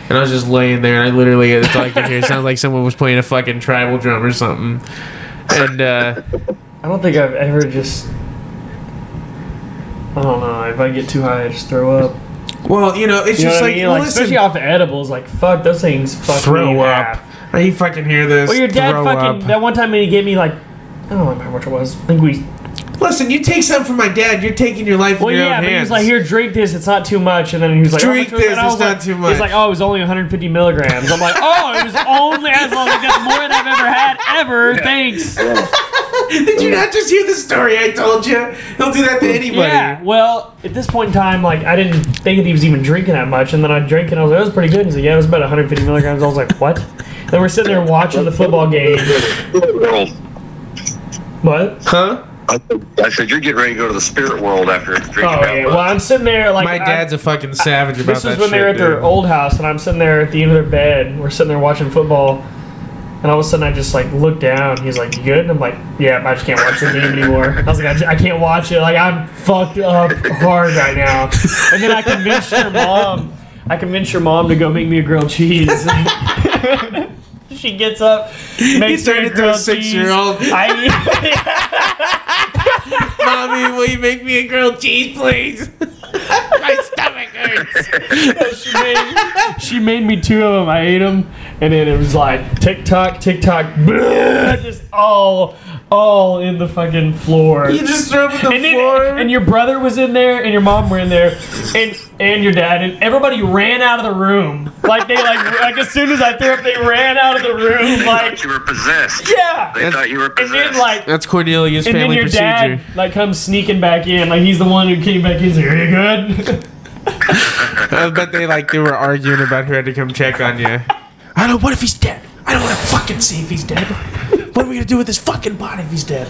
And I was just laying there and I literally that's all I. It sounded like someone was playing a fucking tribal drum or something. And uh I don't think I've ever just. I don't know. If I get too high, I just throw up. well, you know, it's You know just what like, I mean? well, Like, listen, especially off the edibles, like fuck those things. Fuck me throw in up. half. Now you fucking hear this. Well, your dad fucking up. that one time when he gave me like, I don't remember how much it was. I think we. Listen, you take something from my dad, you're taking your life Well, in your yeah, own but he hands. was like, "Here, drink this. It's not too much." And then he was like, Drink "How much was it?" this, it's was not like- too He's much. like, "Oh, it was only 150 milligrams." I'm like, "Oh, it was only as long as that's more than I've ever had ever." Thanks. (laughs) Did you not just hear the story I told you? He'll do that to anybody. Yeah. Well, at this point in time, like I didn't think that he was even drinking that much, and then I drank it. and I was like, "That was pretty good." He's like, "Yeah, it was about 150 milligrams." I was like, "What?" Then we're sitting there watching the football game. World. What? Huh? I I said you're getting ready to go to the spirit world after drinking Oh yeah. Well, I'm sitting there like My I- dad's a fucking savage about This is when they were at their old house, and I'm sitting there at the end of their bed. We're sitting there watching football, and all of a sudden I just like look down. He's like, "You good?" And I'm like, "Yeah, I just can't watch the game anymore." I was like, I, just- I can't watch it. Like I'm fucked up hard right now." And then I convinced your mom. I convinced your mom to go make me a grilled cheese. (laughs) she gets up, makes me turned a into a six-year-old. cheese. I (laughs) Mommy, will you make me a grilled cheese, please? (laughs) my stomach hurts. she made, she made me two of them. I ate them, and then it was like tick tock, tick tock, (laughs) just all, all in the fucking floor. You just threw up the and, then, floor. and your brother was in there, and your mom were in there, and and your dad, and everybody ran out of the room. Like they like (laughs) like as soon as I threw up, they ran out of the room. They Like thought you were possessed. yeah, They thought you were and possessed. then like. That's Cordelia's And then your procedure. dad like comes sneaking back in, like he's the one who came back in. He's like, "Are you good?" (laughs) I bet they like they were arguing about who had to come check on you. (laughs) I don't know. What if he's dead? I don't want to fucking see if he's dead. What are we gonna do with this fucking body if he's dead?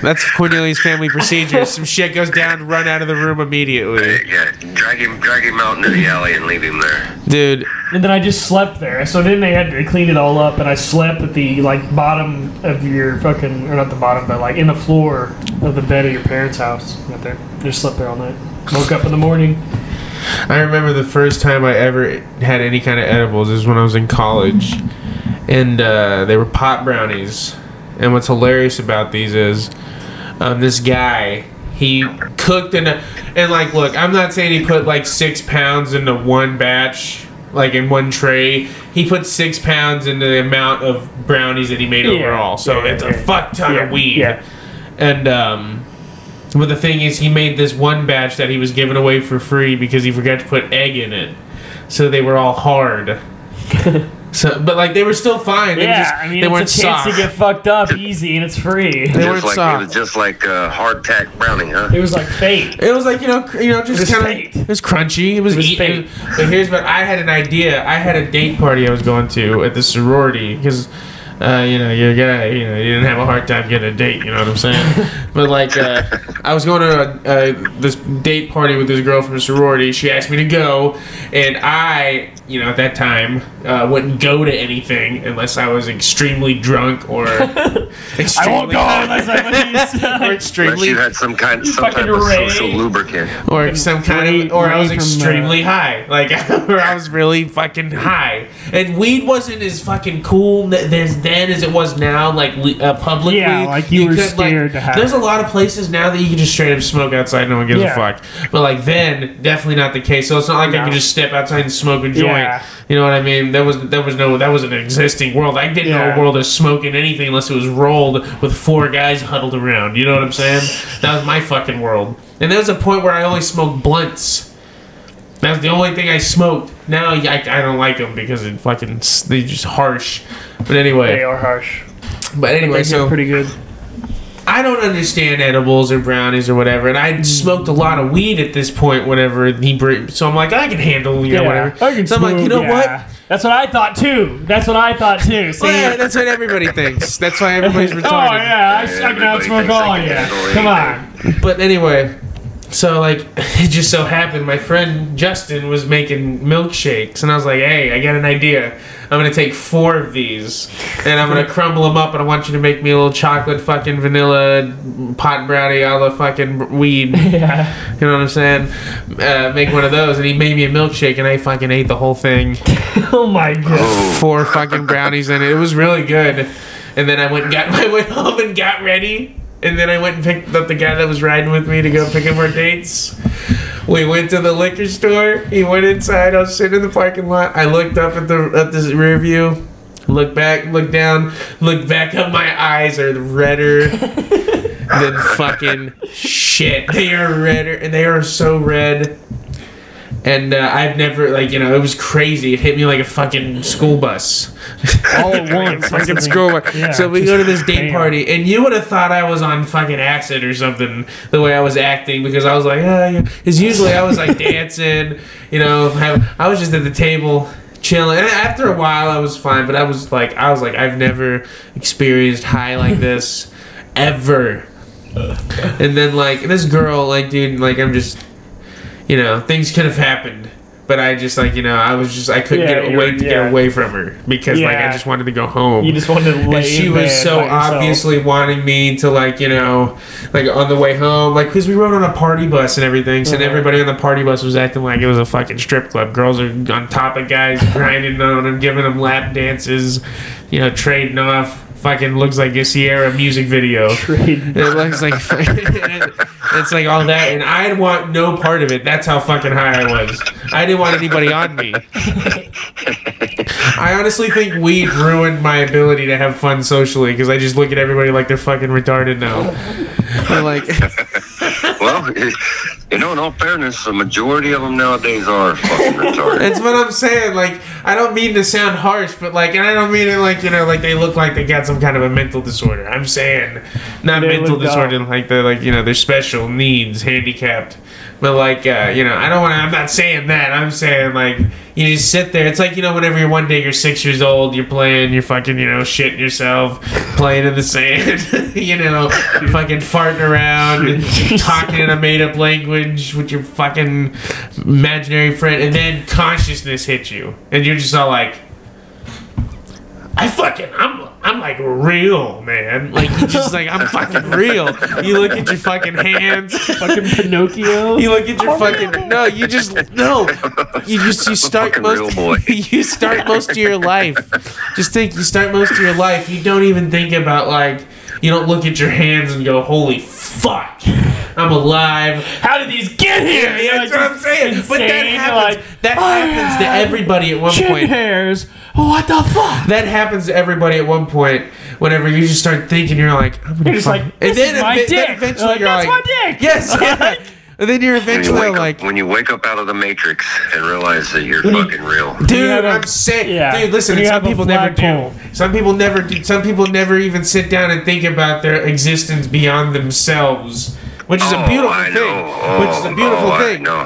That's Cornelius' family procedure. Some shit goes down, run out of the room immediately, Yeah, drag him, drag him out into the alley and leave him there. dude. And then I just slept there. So then they had to clean it all up, and I slept at the like bottom of your fucking, or not the bottom, but like in the floor of the bed of your parents' house. Right there. Just slept there all night. Woke up in the morning. I remember the first time I ever had any kind of edibles is when I was in college, and uh, they were pot brownies. And what's hilarious about these is um, this guy he cooked in a and like look, I'm not saying he put like six pounds into one batch. Like in one tray, he put six pounds into the amount of brownies that he made Yeah. overall. So Yeah, it's a yeah. fuck ton of weed. yeah. And um, but the thing is, he made this one batch that he was giving away for free because he forgot to put egg in it, so they were all hard. (laughs) so, but like they were still fine. They Yeah, just, I mean, they weren't it's a chance soft. to get fucked up easy, and it's free. They weren't like soft. it was just like uh, hardtack brownie, huh? It was like fate. It was like you know, cr- you know, just kind of. It was crunchy. It was, It was eat- fate. But here's what I had an idea. I had a date party I was going to at the sorority because. Uh, you know, you're gonna, you know, you didn't have a hard time getting a date. You know what I'm saying? (laughs) but like, uh, I was going to a, uh, this date party with this girl from the sorority. She asked me to go, and I, you know, at that time, uh, wouldn't go to anything unless I was extremely drunk or extremely (laughs) I won't go unless I what or said. Unless extremely you had some kind, some fucking type of Ray. social lubricant. or some kind of, or I was Ray from, extremely high, like, (laughs) or I was really fucking high, and weed wasn't as fucking cool as then as it was now, like uh, publicly. Yeah, like you were scared to have There's a lot of places now that you can just straight up smoke outside, no one gives Yeah. a fuck. But like then, definitely not the case. So it's not like I No. could just step outside and smoke a joint. Yeah. You know what I mean? There was there was no that was an existing world. I didn't know a world of smoking anything unless it was rolled with four guys huddled around. You know what I'm saying? That was my fucking world. And there was a point where I only smoked blunts. That was the only thing I smoked. Now I, I don't like them because it fucking they just harsh. But anyway, They are harsh. but anyway, so pretty good. I don't understand edibles or brownies or whatever, and I hmm. smoked a lot of weed at this point. Whenever he bring, so I'm like, I can handle, you know, whatever. I can so I'm like, you know smoke, yeah. That's what I thought too. That's what I thought too. See? Well, yeah, that's what everybody thinks. That's why everybody's (laughs) oh yeah, I, I can Everybody outsmoke all they of you. Come on. but anyway, so like (laughs) it just so happened my friend Justin was making milkshakes, and I was like, "Hey, I got an idea. I'm gonna take four of these, and I'm gonna crumble them up, and I want you to make me a little chocolate fucking vanilla pot brownie a la fucking weed." (laughs) Yeah. You know what I'm saying? Uh, make one of those, and he made me a milkshake, and I fucking ate the whole thing. (laughs) Oh my god. Four fucking brownies in it. It was really good. And then I went and got, (laughs) I went home and got ready. And then I went and picked up the guy that was riding with me to go pick up our dates. We went to the liquor store. He went inside. I was sitting in the parking lot. I looked up at the at the rear view. Looked back, looked down, looked back up. My eyes are redder (laughs) than fucking shit. They are redder, and they are so red. And uh, I've never like you know it was crazy. It hit me like a fucking school bus. (laughs) All at (laughs) once. fucking school bus. yeah, so we go to this date party, and you would have thought I was on fucking acid or something. The way I was acting because I was like, yeah. Because usually I was like (laughs) dancing, you know. Have, I was just at the table chilling. And after a while, I was fine, but I was like, I was like, I've never experienced high like this ever. And then like this girl, like dude, like I'm just, you know, things could have happened. But I just like you know I was just I couldn't Yeah, get away to yeah. get away from her because like I just wanted to go home You just wanted to lay and she was so yourself. obviously wanting me to like you know like on the way home like because we rode on a party bus and everything so Uh-huh. everybody on the party bus was acting like it was a fucking strip club girls are on top of guys grinding on them giving them lap dances you know trading off fucking looks like a Ciara music video (laughs) Trade. it looks like (laughs) it's like all that, and I want no part of it. That's how fucking high I was. I didn't want anybody on me. (laughs) I honestly think weed ruined my ability to have fun socially because I just look at everybody like they're fucking retarded now. They're like, Well, you know, in all fairness, the majority of them nowadays are fucking retarded. that's what I'm saying. Like, I don't mean to sound harsh, but like, and I don't mean it like you know, like they look like they got some kind of a mental disorder. I'm saying not They mental look dumb. disorder, like they're like you know they're special needs, handicapped. But like, uh, you know, I don't want to. I'm not saying that. I'm saying like you just sit there. It's like you know, whenever you're one day you're six years old, you're playing, you're fucking, you know, shitting yourself, playing in the sand, (laughs) you know, fucking farting around, (laughs) talking in a made up language with your fucking imaginary friend, and then consciousness hits you, and you're just all like. I fucking I'm I'm like real, man. Like you just like I'm fucking real. You look at your fucking hands. Fucking Pinocchio. You look at your fucking no. You just no. You just you start most boy. (laughs) you start most of your life. Just think you start most of your life. You don't even think about like you don't look at your hands and go holy fuck. I'm alive. How did these get here? Yeah, that's like, what I'm saying. But that happens. like, that "Oh, happens to everybody at one Chin point. hairs. What the fuck? That happens to everybody at one point. Whenever you just start thinking, you're like, I'm gonna You're just fuck- like, this is my ev- dick. eventually Like, you're that's like, my dick. Yes, (laughs) yeah. and then you're When you, eventually like, up, when you wake up out of the matrix and realize that you're fucking real. dude, have a- I'm sick. yeah, dude, listen. you Some have people never do. Some people never do. Some people never even sit down and think about their existence beyond themselves. Which is a Oh, beautiful I thing. know. which is a Oh, beautiful oh,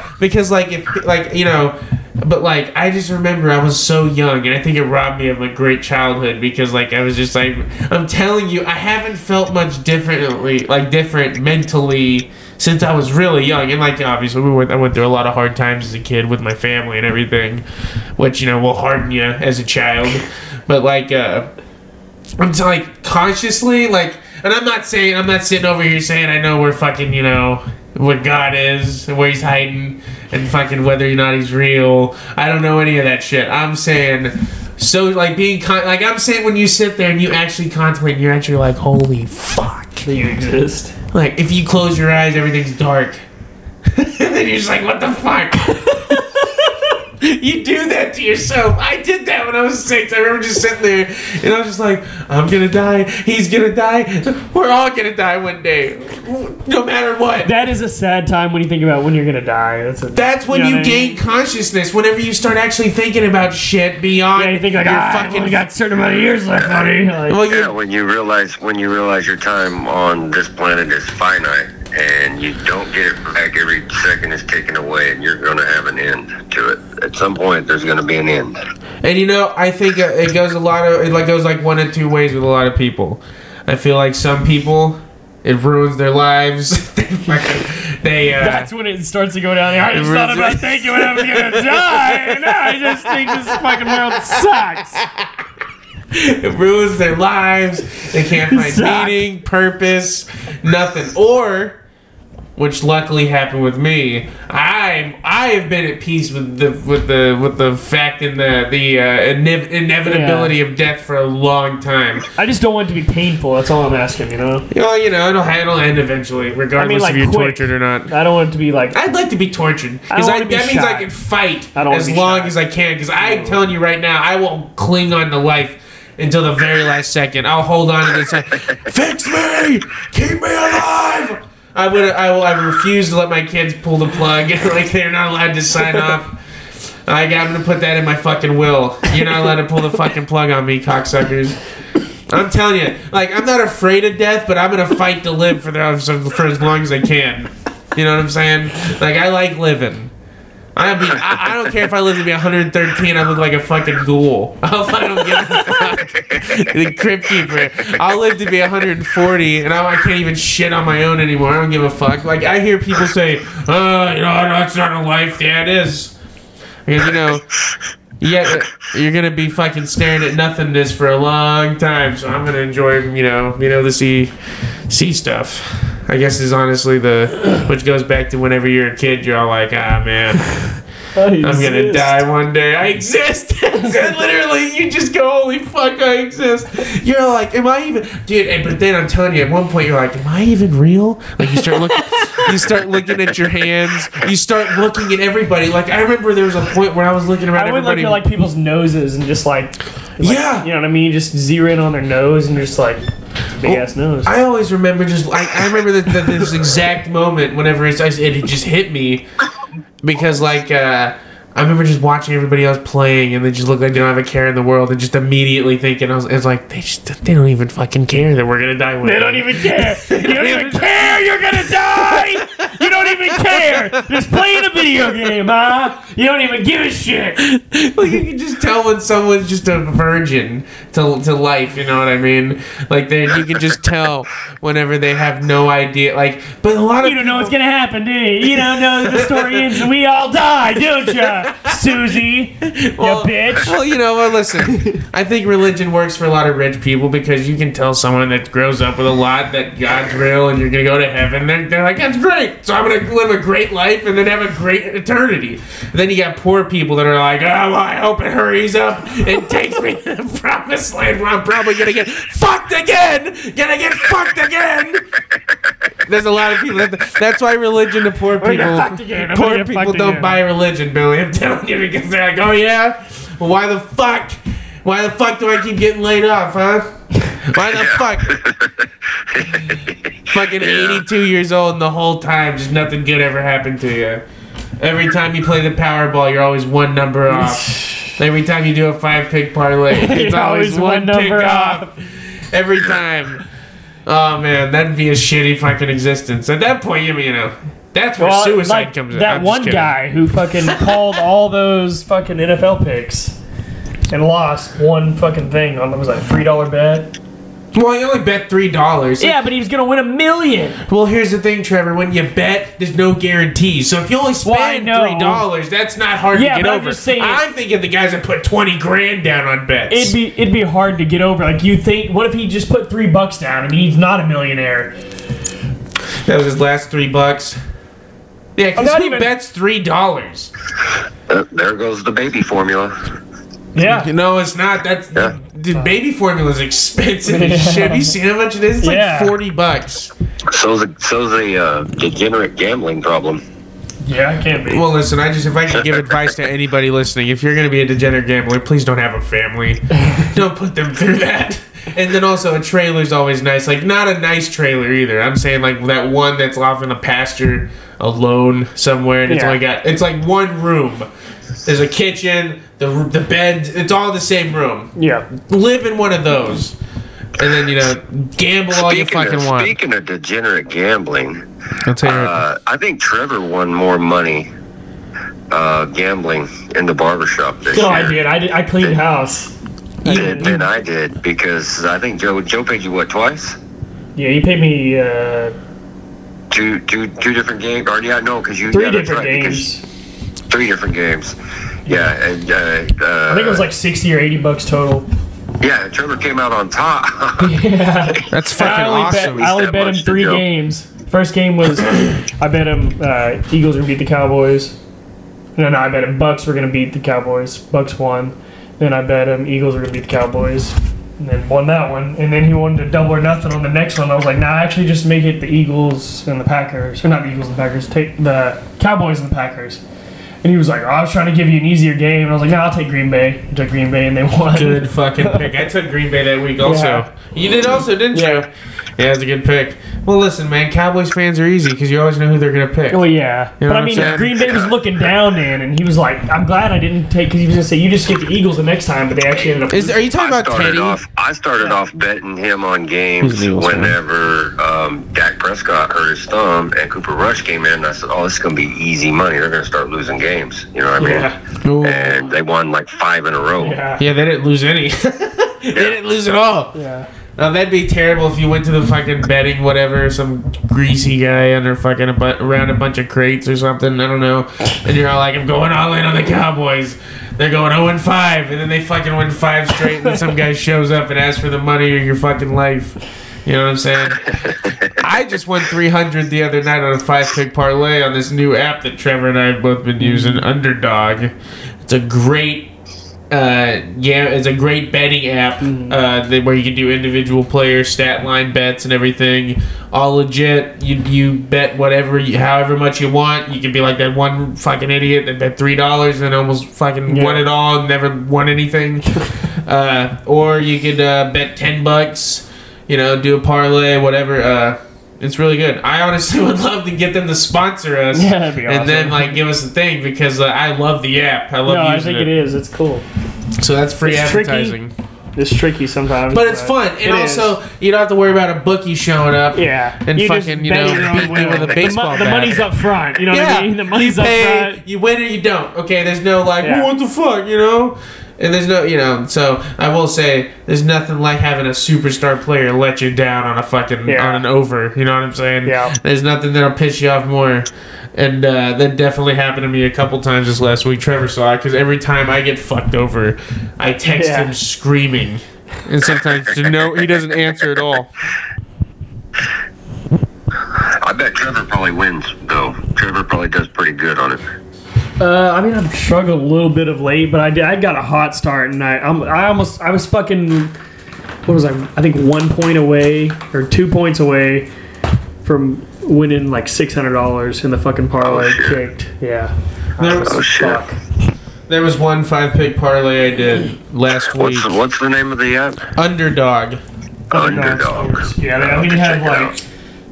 thing. Because like if like you know, but like I just remember I was so young and I think it robbed me of a great childhood because like I was just like I'm telling you I haven't felt much differently like different mentally since I was really young. And like obviously we went I went through a lot of hard times as a kid with my family and everything, which you know will harden you as a child, but like uh I'm t- like consciously like, and I'm not saying I'm not sitting over here saying I know where fucking you know what God is and where He's hiding and fucking whether or not He's real. I don't know any of that shit. I'm saying. So like being con- like I'm saying when you sit there and you actually contemplate, and you're actually like, holy fuck! That you exist. Like if you close your eyes, everything's dark, (laughs) and then you're just like, what the fuck? (laughs) You do that to yourself. I did that when I was six. I remember just sitting there and I was just like, I'm gonna die. He's gonna die. We're all gonna die one day. No matter what. That is a sad time when you think about when you're gonna die. That's a, That's when know you what I mean? gain consciousness. Whenever you start actually thinking about shit beyond Yeah, you think like, your ah, fucking. fucking got a certain amount of years left, buddy. Like, well, Yeah, when you realize when you realize your time on this planet is finite and you don't get it back every second is taken away and you're going to have an end to it. At some point, there's going to be an end. And you know, I think uh, it goes a lot of it like goes like one of two ways with a lot of people. I feel like some people It ruins their lives. (laughs) they fucking, they uh, That's when it starts to go down. I just thought really- about thinking when I was gonna die. and Now I just think this fucking world sucks. it ruins their lives. They can't find meaning, purpose, nothing. Or, which luckily happened with me, I I have been at peace with the with the with the fact and the the uh, inev- inevitability of death for a long time. I just don't want it to be painful. That's all I'm asking. You know. Know, you know, it'll, it'll end eventually, regardless like, if you're quick. tortured or not. I don't want it to be like. I'd like to be tortured I because don't I wanna be that means I shot. can fight I as long shot. as I can. Because I'm telling you right now, I will cling on to life until the very last second. I'll hold on to this. Fix me, keep me alive. I would. I will. I refuse to let my kids pull the plug. (laughs) like they're not allowed to sign off. I, I'm gonna put that in my fucking will. You're not allowed to pull the fucking plug on me, cocksuckers. I'm telling you, like I'm not afraid of death, but I'm gonna fight to live for the for as long as I can. You know what I'm saying? Like I like living. I be I, I don't care if I live to be 113. I look like a fucking ghoul. (laughs) I'll don't give a fuck. the crypt keeper. I'll live to be 140, and I, I can't even shit on my own anymore. I don't give a fuck. Like I hear people say, "Oh, you know, that's not a life." Yeah, it is. Because you know, yeah, you're gonna be fucking staring at nothingness for a long time. So I'm gonna enjoy, you know, you know, the sea, sea stuff. I guess is honestly the, which goes back to whenever you're a kid, you're all like, ah man, (laughs) I'm gonna die one day. I exist. (laughs) And literally, you just go, holy fuck, I exist. You're like, am I even, dude? And, but then I'm telling you, at one point, you're like, am I even real? Like you start looking, (laughs) you start looking at your hands. You start looking at everybody. Like I remember there was a point where I was looking around I would look everybody. at like people's noses and just like, like, Yeah. you know what I mean. Just zero in on their nose and just like big ass nose. I always remember just I, I remember that that this exact moment whenever it's, it, it just hit me because like uh, I remember just watching everybody else playing and they just look like they don't have a care in the world and just immediately thinking I was it's like they just they don't even fucking care that we're gonna die one They day. don't even care. (laughs) You don't even care. You're gonna die. (laughs) You don't even care. Just playing a video game, huh? You don't even give a shit. like you can just tell when someone's just a virgin to, to life you know what i mean like they you can just tell whenever they have no idea like but a lot of You don't know what's gonna happen, do you? You don't know that the story (laughs) ends and we all die, don't you, Susie? Well- you bitch. Well, you know what? Listen, I think religion works for a lot of rich people because you can tell someone that grows up with a lot that God's real and you're gonna go to heaven. They're, they're like, that's great. So I'm gonna live a great life and then have a great eternity. then you got poor people that are like, oh, well, I hope it hurries up and takes me to the promised land where I'm probably gonna get fucked again. Gonna get fucked again. There's a lot of people. That, that's why religion to poor people. get fucked again. I'm Poor people don't again. buy religion, Billy. I'm telling you because they're like, oh yeah. Well, why the fuck? Why the fuck do I keep getting laid off, huh? Why the fuck? Fucking (laughs) 82 years old and the whole time just nothing good ever happened to you. Every time you play the Powerball, you're always one number off. (laughs) Every time you do a five pick parlay, (laughs) it's always, always one, one pick number off. Every time. Oh man, that'd be a shitty fucking existence. At that point, you know, that's where Well, suicide like comes in. That one kidding. guy who fucking called all those fucking NFL picks and lost one fucking thing on was that three dollar bet? Well, he only bet three dollars. Yeah, but he was gonna win a million. Well, here's the thing, Trevor. When you bet, there's no guarantees. So if you only spend know. three dollars, that's not hard Yeah, to get but I'm over. just saying- I'm thinking the guys that put twenty grand down on bets. It'd be it'd be hard to get over. Like you think, what if he just put three bucks down and he's not a millionaire? that was his last three bucks. Yeah, because not who even- bets three dollars? Uh, there goes the baby formula. Yeah. No, it's not. That's Yeah. dude. Baby formula is expensive as shit. Have you seen how much it is? It's like forty bucks. So's a, so's a uh, degenerate gambling problem. Yeah, I can't be. Well, listen, I just if I could give advice to anybody listening, if you're going to be a degenerate gambler, please don't have a family. (laughs) don't put them through that. And then also a trailer's always nice. Like not a nice trailer either. I'm saying like that one that's off in a pasture alone somewhere and it's Yeah. only got it's like one room. There's a kitchen, the the bed, it's all the same room. yeah. Live in one of those. And then, you know, gamble all you Speaking fucking of, want. speaking of degenerate gambling, I'll tell you what. uh, I think Trevor won more money uh, gambling in the barbershop this No, year. I did. I did. I cleaned house. Than, than I did because I think Joe Joe paid you what twice? Yeah, he paid me uh, Two, two, two different games. Or yeah, no, because you three yeah, different right, games. Three different games. Yeah, and uh, uh, I think it was like sixty or eighty bucks total. yeah. Trevor came out on top. (laughs) yeah. That's I fucking only awesome. bet I only bet him three games. First game was (coughs) I bet him uh, Eagles were gonna beat the Cowboys. No, no, I bet him Bucks were gonna beat the Cowboys. Bucks won. Then I bet him Eagles were gonna beat the Cowboys. And then won that one. And then he wanted to double or nothing on the next one. I was like, nah, actually just make it the Eagles and the Packers. Or not the Eagles and the Packers. Take the Cowboys and the Packers. And he was like, oh, I was trying to give you an easier game. And I was like, no, I'll take Green Bay. I took Green Bay and they won. Good fucking (laughs) pick. I took Green Bay that week also. Yeah. You did also, didn't Yeah. you? Yeah, it's a good pick. Well, listen, man, Cowboys fans are easy because you always know who they're gonna pick. Oh yeah, You know but what I I'm mean, saying? Green Bay was looking down then, and he was like, "I'm glad I didn't take," because he was gonna say, "You just get the Eagles the next time," but they actually ended up. Is are you talking I about started Teddy? off. I started off betting him on games He's an Eagles fan. whenever um, Dak Prescott hurt his thumb and Cooper Rush came in. And I said, "Oh, this is going to be easy money. They're going to start losing games." You know what I mean? yeah, Ooh. And they won like five in a row. yeah, Yeah, they didn't lose any. (laughs) they didn't lose at all. yeah. Now that'd be terrible if you went to the fucking betting whatever, some greasy guy under fucking a bu- around a bunch of crates or something. I don't know. And you're all like, I'm going all in on the Cowboys. They're going 0 and 5, and then they fucking win five straight, and then some guy shows up and asks for the money or your fucking life. You know what I'm saying? I just won 300 the other night on a five pick parlay on this new app that Trevor and I have both been using, Underdog. It's a great uh, yeah, it's a great betting app uh, that, where you can do individual player stat line bets and everything. All legit. You you bet whatever, you, however much you want. You can be like that one fucking idiot that bet three dollars and almost fucking Yeah. won it all, and never won anything. (laughs) uh, or you could uh, bet ten bucks. You know, do a parlay, whatever. It's really good. I honestly (laughs) would love to get them to sponsor us. Yeah, that'd be And then like give us a thing because uh, I love the app. I love No, I think it is. It's cool. so that's free It's tricky. advertising. It's tricky sometimes, But it's fun. And it is. also, you don't have to worry about a bookie showing up. yeah, and you fucking, you know, your own beat me with a The baseball mo- the, money's up front. You know what I mean? The money's you up front. you win or you don't. Okay, there's no like, Yeah. what the fuck, you know? And there's no, you know, so I will say, there's nothing like having a superstar player let you down on a fucking, Yeah. on an over. You know what I'm saying? Yeah. There's nothing that'll piss you off more. And uh, that definitely happened to me a couple times this last week. Trevor saw it because every time I get fucked over, I text Yeah. him screaming. And sometimes to no, he doesn't answer at all. I bet Trevor probably wins though. Trevor probably does pretty good on it. Uh, I mean, I've struggled a little bit of late, but I did. I got a hot start, and I, I'm, I almost, I was fucking. What was I? I think one point away or two points away from winning like six hundred dollars in the fucking parlay Oh, kicked. Yeah. There was, Oh! Fuck. there was one five pick parlay I did last week. What's the, what's the name of the app? Underdog. Underdog. Sports. Yeah, I I'll mean, have you to have check like out.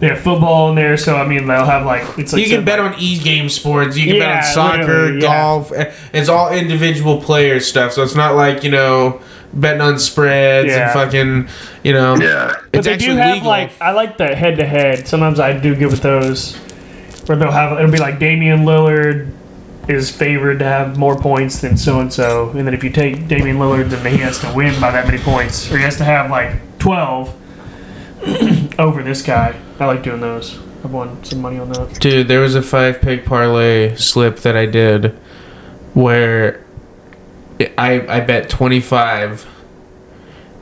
They have football in there, so I mean, they'll have like it's like you can some- bet on e game sports. You can bet on soccer, literally, yeah. golf. It's all individual player stuff. So it's not like you know betting on spreads Yeah. and fucking you know. Yeah. But they do have legal. like I like the head to head. Sometimes I do good with those, where they'll have it'll be like Damian Lillard is favored to have more points than so and so, and then if you take Damian Lillard, then he has to win by that many points, or he has to have like twelve (clears throat) over this guy. I like doing those. I've won some money on those. Dude, there was a five pick parlay slip that I did where I I bet twenty five,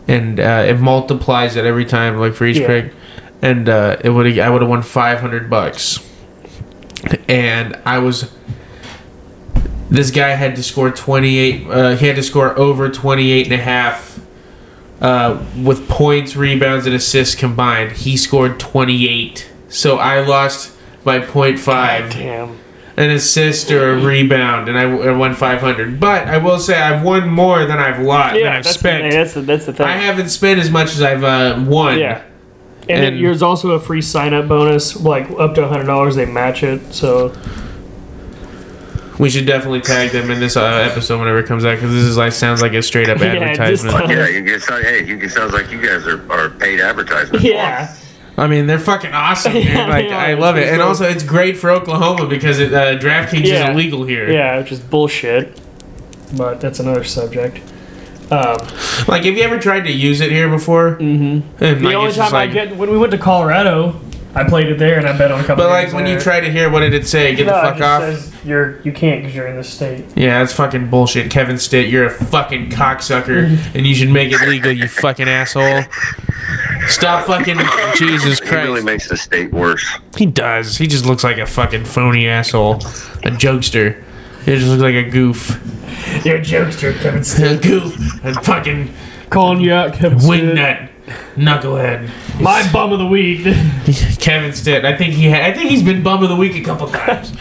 and uh, it multiplies it every time, like for each Yeah. pick, and uh, it would I would have won five hundred bucks, and I was. This guy had to score 28. Uh, he had to score over 28 and a half uh, with points, rebounds, and assists combined. He scored 28. So I lost by 0.5 Damn. an assist or a rebound, and I, I won 500. But I will say I've won more than I've lost. than I've that's spent. The, that's the that's the thing. I haven't spent as much as I've uh, won. yeah. And, And- there's also a free sign up bonus, like up to hundred dollars. They match it, so We should definitely tag them in this uh, episode whenever it comes out because this is like sounds like a straight up (laughs) Yeah, just advertisement. tell- Yeah, you get sound, hey, you get sounds like you guys are, are paid advertisements. yeah. I mean, they're fucking awesome, dude. (laughs) Yeah, Like, they I love it, It's and also it's great for Oklahoma because it, uh, DraftKings Yeah. is illegal here. Yeah, which is bullshit. But that's another subject. Um, Like, have you ever tried to use it here before? Mm-hmm. the only time I get when we went to Colorado, I played it there and I bet on a couple. But like games when you try to hear what did it say, get no, the it fuck just off. says you're you can't because you're in this state. yeah, that's fucking bullshit. Kevin Stitt, you're a fucking cocksucker, (laughs) and you should make it legal, you fucking asshole. Stop fucking (laughs) Jesus Christ. He really makes the state worse. He does. He just looks like a fucking phony asshole, a jokester. He just looks like a goof, You're a jokester, Kevin. a (laughs) Stitt. goof, a fucking Calling you out, Kevin. Stitt. wingnut, knucklehead. My bum of the week. Kevin Stitt. I think he. Ha- I think he's been bum of the week a couple times.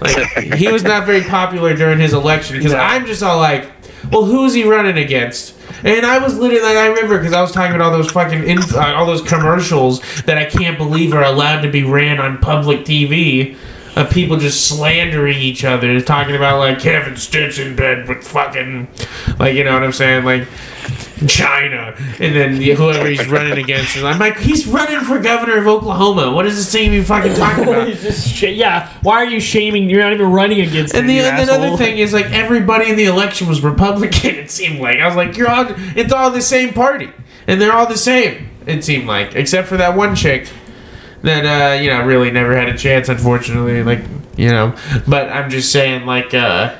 Like (laughs) he was not very popular during his election because No. I'm just all like, well, who's he running against? And I was literally like, I remember because I was talking about all those fucking inf- uh, all those commercials that I can't believe are allowed to be ran on public TV. Of people just slandering each other, talking about like Kevin Stitt's in bed with fucking, like you know what I'm saying, like China, and then whoever he's running against is I'm like, he's running for governor of Oklahoma. What is this thing you fucking (laughs) talking about? He's just sh- yeah. Why are you shaming? You're not even running against And him. the, and the other thing is like everybody in the election was Republican. It seemed like I was like, you're all it's all the same party, and they're all the same. It seemed like, except for that one chick that uh, you know really never had a chance, unfortunately. Like you know, but I'm just saying like. uh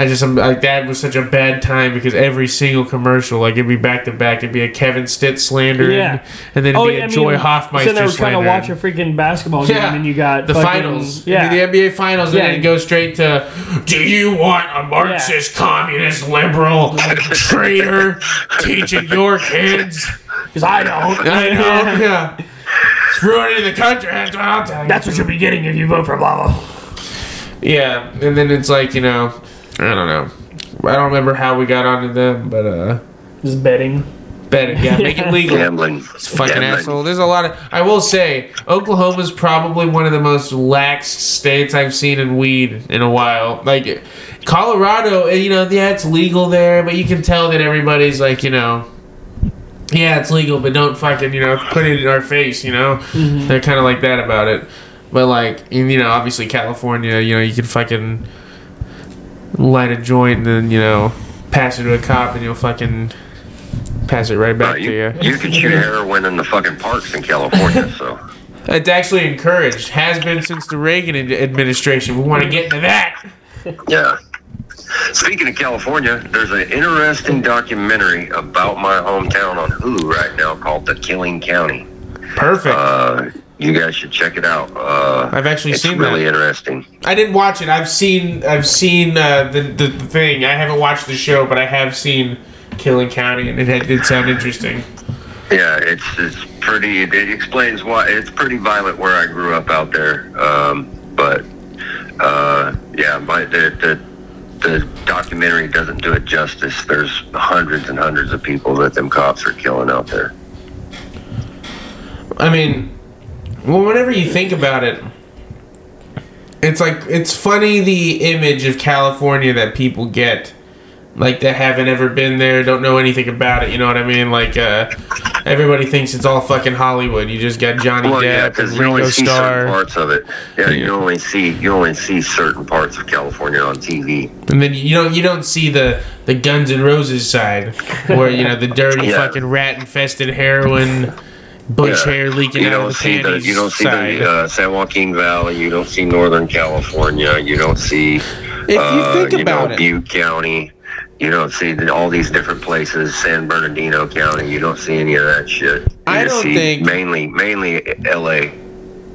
I just I'm, like that was such a bad time because every single commercial like it'd be back to back it'd be a Kevin Stitt slander Yeah. and then it'd Oh, be yeah, a I mean, Joy So Hofmeister they were trying to watch a freaking basketball game, Yeah. and you got the fucking- finals, Yeah, the NBA finals, Yeah. and then goes straight to, "Do you want a Marxist, communist, liberal traitor teaching your kids?" because I don't. I know, (laughs) yeah. It's ruining the country. That's what I'll tell you. That's what you'll be getting if you vote for blah blah. yeah, and then it's like you know, I don't know. I don't remember how we got onto them, but uh, Just betting. bet it, yeah, make it legal. Gambling. It's fucking Gambling. asshole. There's a lot of. I will say, Oklahoma's probably one of the most lax states I've seen in weed in a while. Like, Colorado, eh, you know, yeah, it's legal there, but you can tell that everybody's like, you know, yeah, it's legal, but don't fucking, you know, put it in our face, you know? They're kind of like that about it. But, like, in, you know, obviously California, you know, you can fucking light a joint and then, you know, pass it to a cop and you'll fucking pass it right back to you, you. you can shoot heroin in the fucking parks in California, so. (laughs) It's actually encouraged. Has been since the Reagan administration. We want to get into that. (laughs) Yeah. Speaking of California, there's an interesting documentary about my hometown on Hulu right now called The Killing County. Perfect. Uh, you guys should check it out. Uh, I've actually it's seen really that. interesting. I didn't watch it. I've seen. I've seen uh, the, the the thing. I haven't watched the show, but I have seen Killing County, and it had- did sound interesting. Yeah, it's it's pretty. It explains why it's pretty violent where I grew up out there. Um, but uh, yeah, my the, the the documentary doesn't do it justice. There's hundreds and hundreds of people that them cops are killing out there. I mean, well, whenever you think about it, it's like it's funny the image of California that people get, like that haven't ever been there, don't know anything about it. You know what I mean? Like, uh, everybody thinks it's all fucking Hollywood. You just got Johnny Well, Depp because and you only Ringo see certain Starr, parts of it. Yeah, you only see you only see certain parts of California on TV. and then you don't you don't see the the Guns and Roses side, where you know the dirty (laughs) Yeah. fucking rat infested heroin, bush Yeah. hair leaking You out don't of the see the you don't see side. the uh, San Joaquin Valley. You don't see Northern California. You don't see. if you uh, think you about know, it, Butte County. You don't see all these different places. San Bernardino County. You don't see any of that shit. You I don't see think- mainly mainly L.A.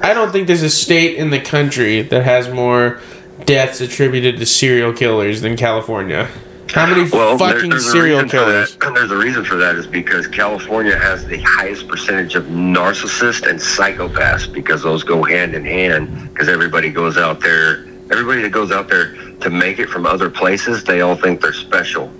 I don't think there's a state in the country that has more deaths attributed to serial killers than California. How many (laughs) Well, fucking there's a serial killers? that. There's a reason for that is because California has the highest percentage of narcissists and psychopaths because those go hand in hand. Because everybody goes out there, everybody that goes out there to make it from other places, they all think they're special,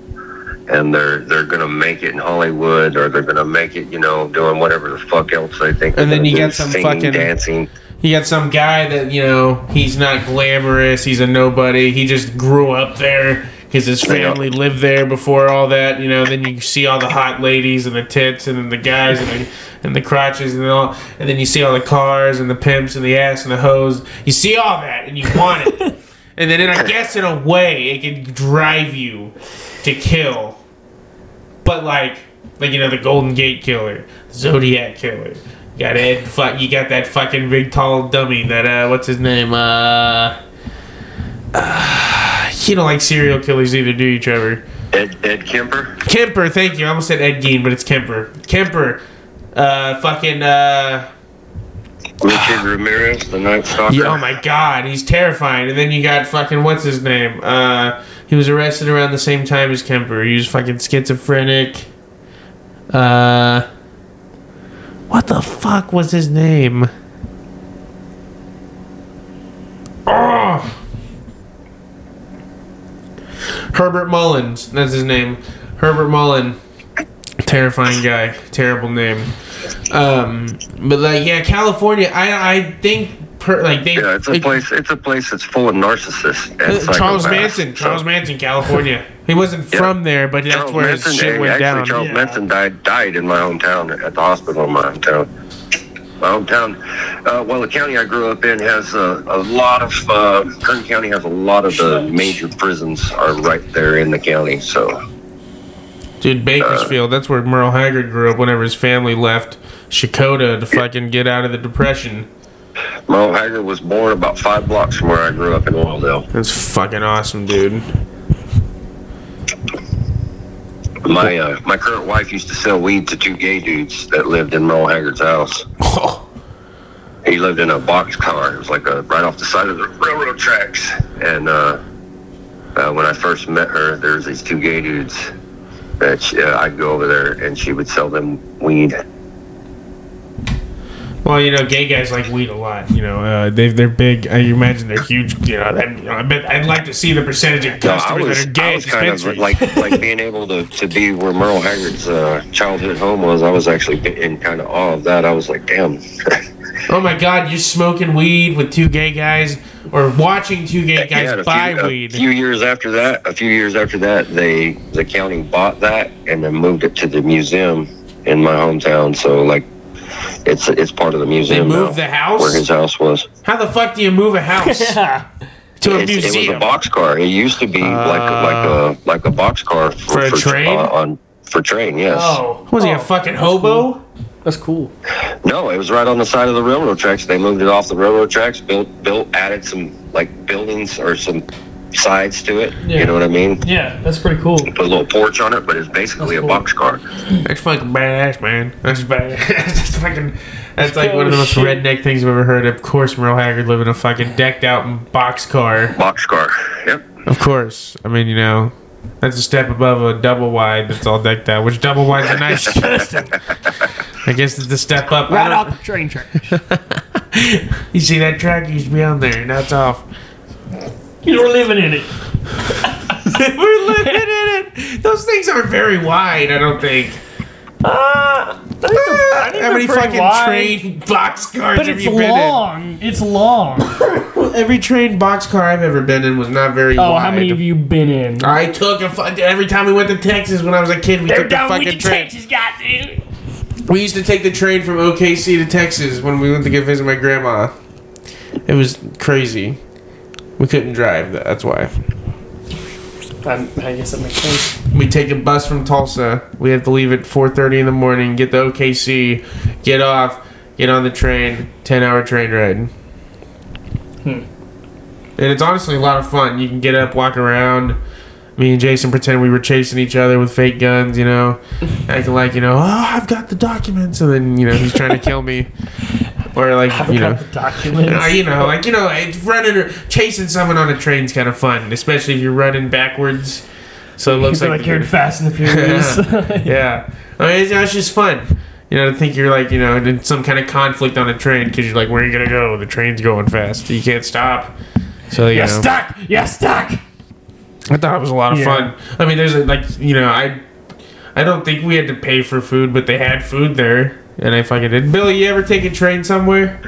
and they're they're gonna make it in Hollywood or they're gonna make it, you know, doing whatever the fuck else they think. And then you get some singing, fucking- dancing. You got some guy that, you know, he's not glamorous, he's a nobody, he just grew up there because his Yeah. family lived there before all that, you know. Then you see all the hot ladies and the tits and then the guys and the, and the crotches and all, and then you see all the cars and the pimps and the ass and the hoes. You see all that and you want it. (laughs) and then, I guess, in a way, it can drive you to kill. but like, like you know, the Golden Gate Killer, Zodiac Killer. You got Ed. Fuck. You got that fucking big tall dummy. That uh, what's his name? Uh, uh you don't like serial killers either, do you, Trevor? Ed, Ed Kemper. Kemper, thank you. I almost said Ed Gein, but it's Kemper. Kemper, uh, fucking, uh, Richard Ramirez, the Night Stalker. yeah, oh my god, he's terrifying. And then you got fucking, what's his name? Uh, he was arrested around the same time as Kemper. He was fucking schizophrenic. Uh, what the fuck was his name? Oh! Herbert Mullins, that's his name. Herbert Mullin. Terrifying guy. Terrible name. Um, but like, yeah, California. I I think per, like they. Yeah, it's a like, place. It's a place that's full of narcissists. And uh, Charles. Manson. Charles So- Manson, California. He wasn't Yeah. from there, but that's Charles where Manson, his shit went actually, down. Charles Yeah. Manson died died in my hometown at the hospital in my hometown. My hometown, uh, well, the county I grew up in has a, a lot of. Uh, Kern County has a lot of the major prisons are right there in the county. So Dude, Bakersfield. that's where Merle Haggard grew up. Whenever his family left Checotah to fucking get out of the depression. Merle Haggard was born about five blocks from where I grew up in Oildale. That's fucking awesome, dude. My uh, my current wife used to sell weed to two gay dudes that lived in Merle Haggard's house. Oh, (laughs) he lived in a box car. It was like a right off the side of the railroad tracks. And uh, uh, when I first met her, there's these two gay dudes that she, uh, I'd go over there and she would sell them weed. Well, you know, gay guys like weed a lot. You know, uh, they they're big. I imagine they're huge. You know, that, you know, I bet I'd like to see the percentage of No, customers was, that are gay I was kind of like like being able to, to be where Merle Haggard's uh, childhood home was. I was actually in kind of awe of that. I was like, damn. (laughs) oh my God, you're smoking weed with two gay guys, or watching two gay guys Yeah, buy few, weed. A few years after that, a few years after that, they the county bought that and then moved it to the museum in my hometown. So like, it's it's part of the museum. they museum moved now, the house. where his house was. How the fuck do you move a house (laughs) Yeah. to a It's- it was a box car. It used to be like a, like a like a box car for, For a train? uh, on for train. Yes. Oh. Was he oh, a fucking that's hobo? cool. That's cool. No, it was right on the side of the railroad tracks. They moved it off the railroad tracks, built built added some like buildings or some sides to it. Yeah. You know what I mean? Yeah, that's pretty cool. Put a little porch on it, but it's basically That's a box car. That's fucking badass, man. That's badass. (laughs) that's fucking. That's like cool one of the most shit. redneck things I've ever heard. Of course, Merle Haggard living in a fucking decked out box car. Box car. Yep. Of course. I mean, you know, that's a step above a double wide that's all decked out. Which double wide's a nice. (laughs) I guess it's a step up. Right off the train track. (laughs) You see that track used to be on there. Now it's off. You were living in it. (laughs) We're living in it. Those things aren't very wide. I don't think. Uh, I think they're, I think How many pretty fucking wide, train box cars But have it's you been long. It's long. in? (laughs) Every train box car I've ever been in was not very wide. Oh, wide. how many have you been in? I took a fu- every time we went to Texas when I was a kid. We They're took the with fucking the train. Texas goddamn. We used to take the train from OKC to Texas when we went to go visit my grandma. It was crazy. We couldn't drive. That's why. I, I guess that makes sense. We take a bus from Tulsa. We have to leave at 4:30 in the morning. Get to OKC, get off, get on the train. Ten hour train ride. Hmm. And it's honestly a lot of fun. You can get up, walk around. Me and Jason pretend we were chasing each other with fake guns, you know, (laughs) acting like you know, oh, I've got the documents, and then you know he's trying to kill me, (laughs) or like you know, the documents. (laughs) uh, you know, like you know, it's running or chasing someone on a train's kind of fun, especially if you're running backwards. So it looks like, like you're in Fast and the Furious. (laughs) yeah. I mean, it's, it's just fun. You know, to think you're like, you know, in some kind of conflict on a train because you're like, where are you to go? The train's going fast. You can't stop. So, you You're know, stuck. You're stuck. I thought it was a lot of Yeah. fun. I mean, there's a, like, you know, I I don't think we had to pay for food, but they had food there. And I fucking did. Billy, you ever take a train somewhere?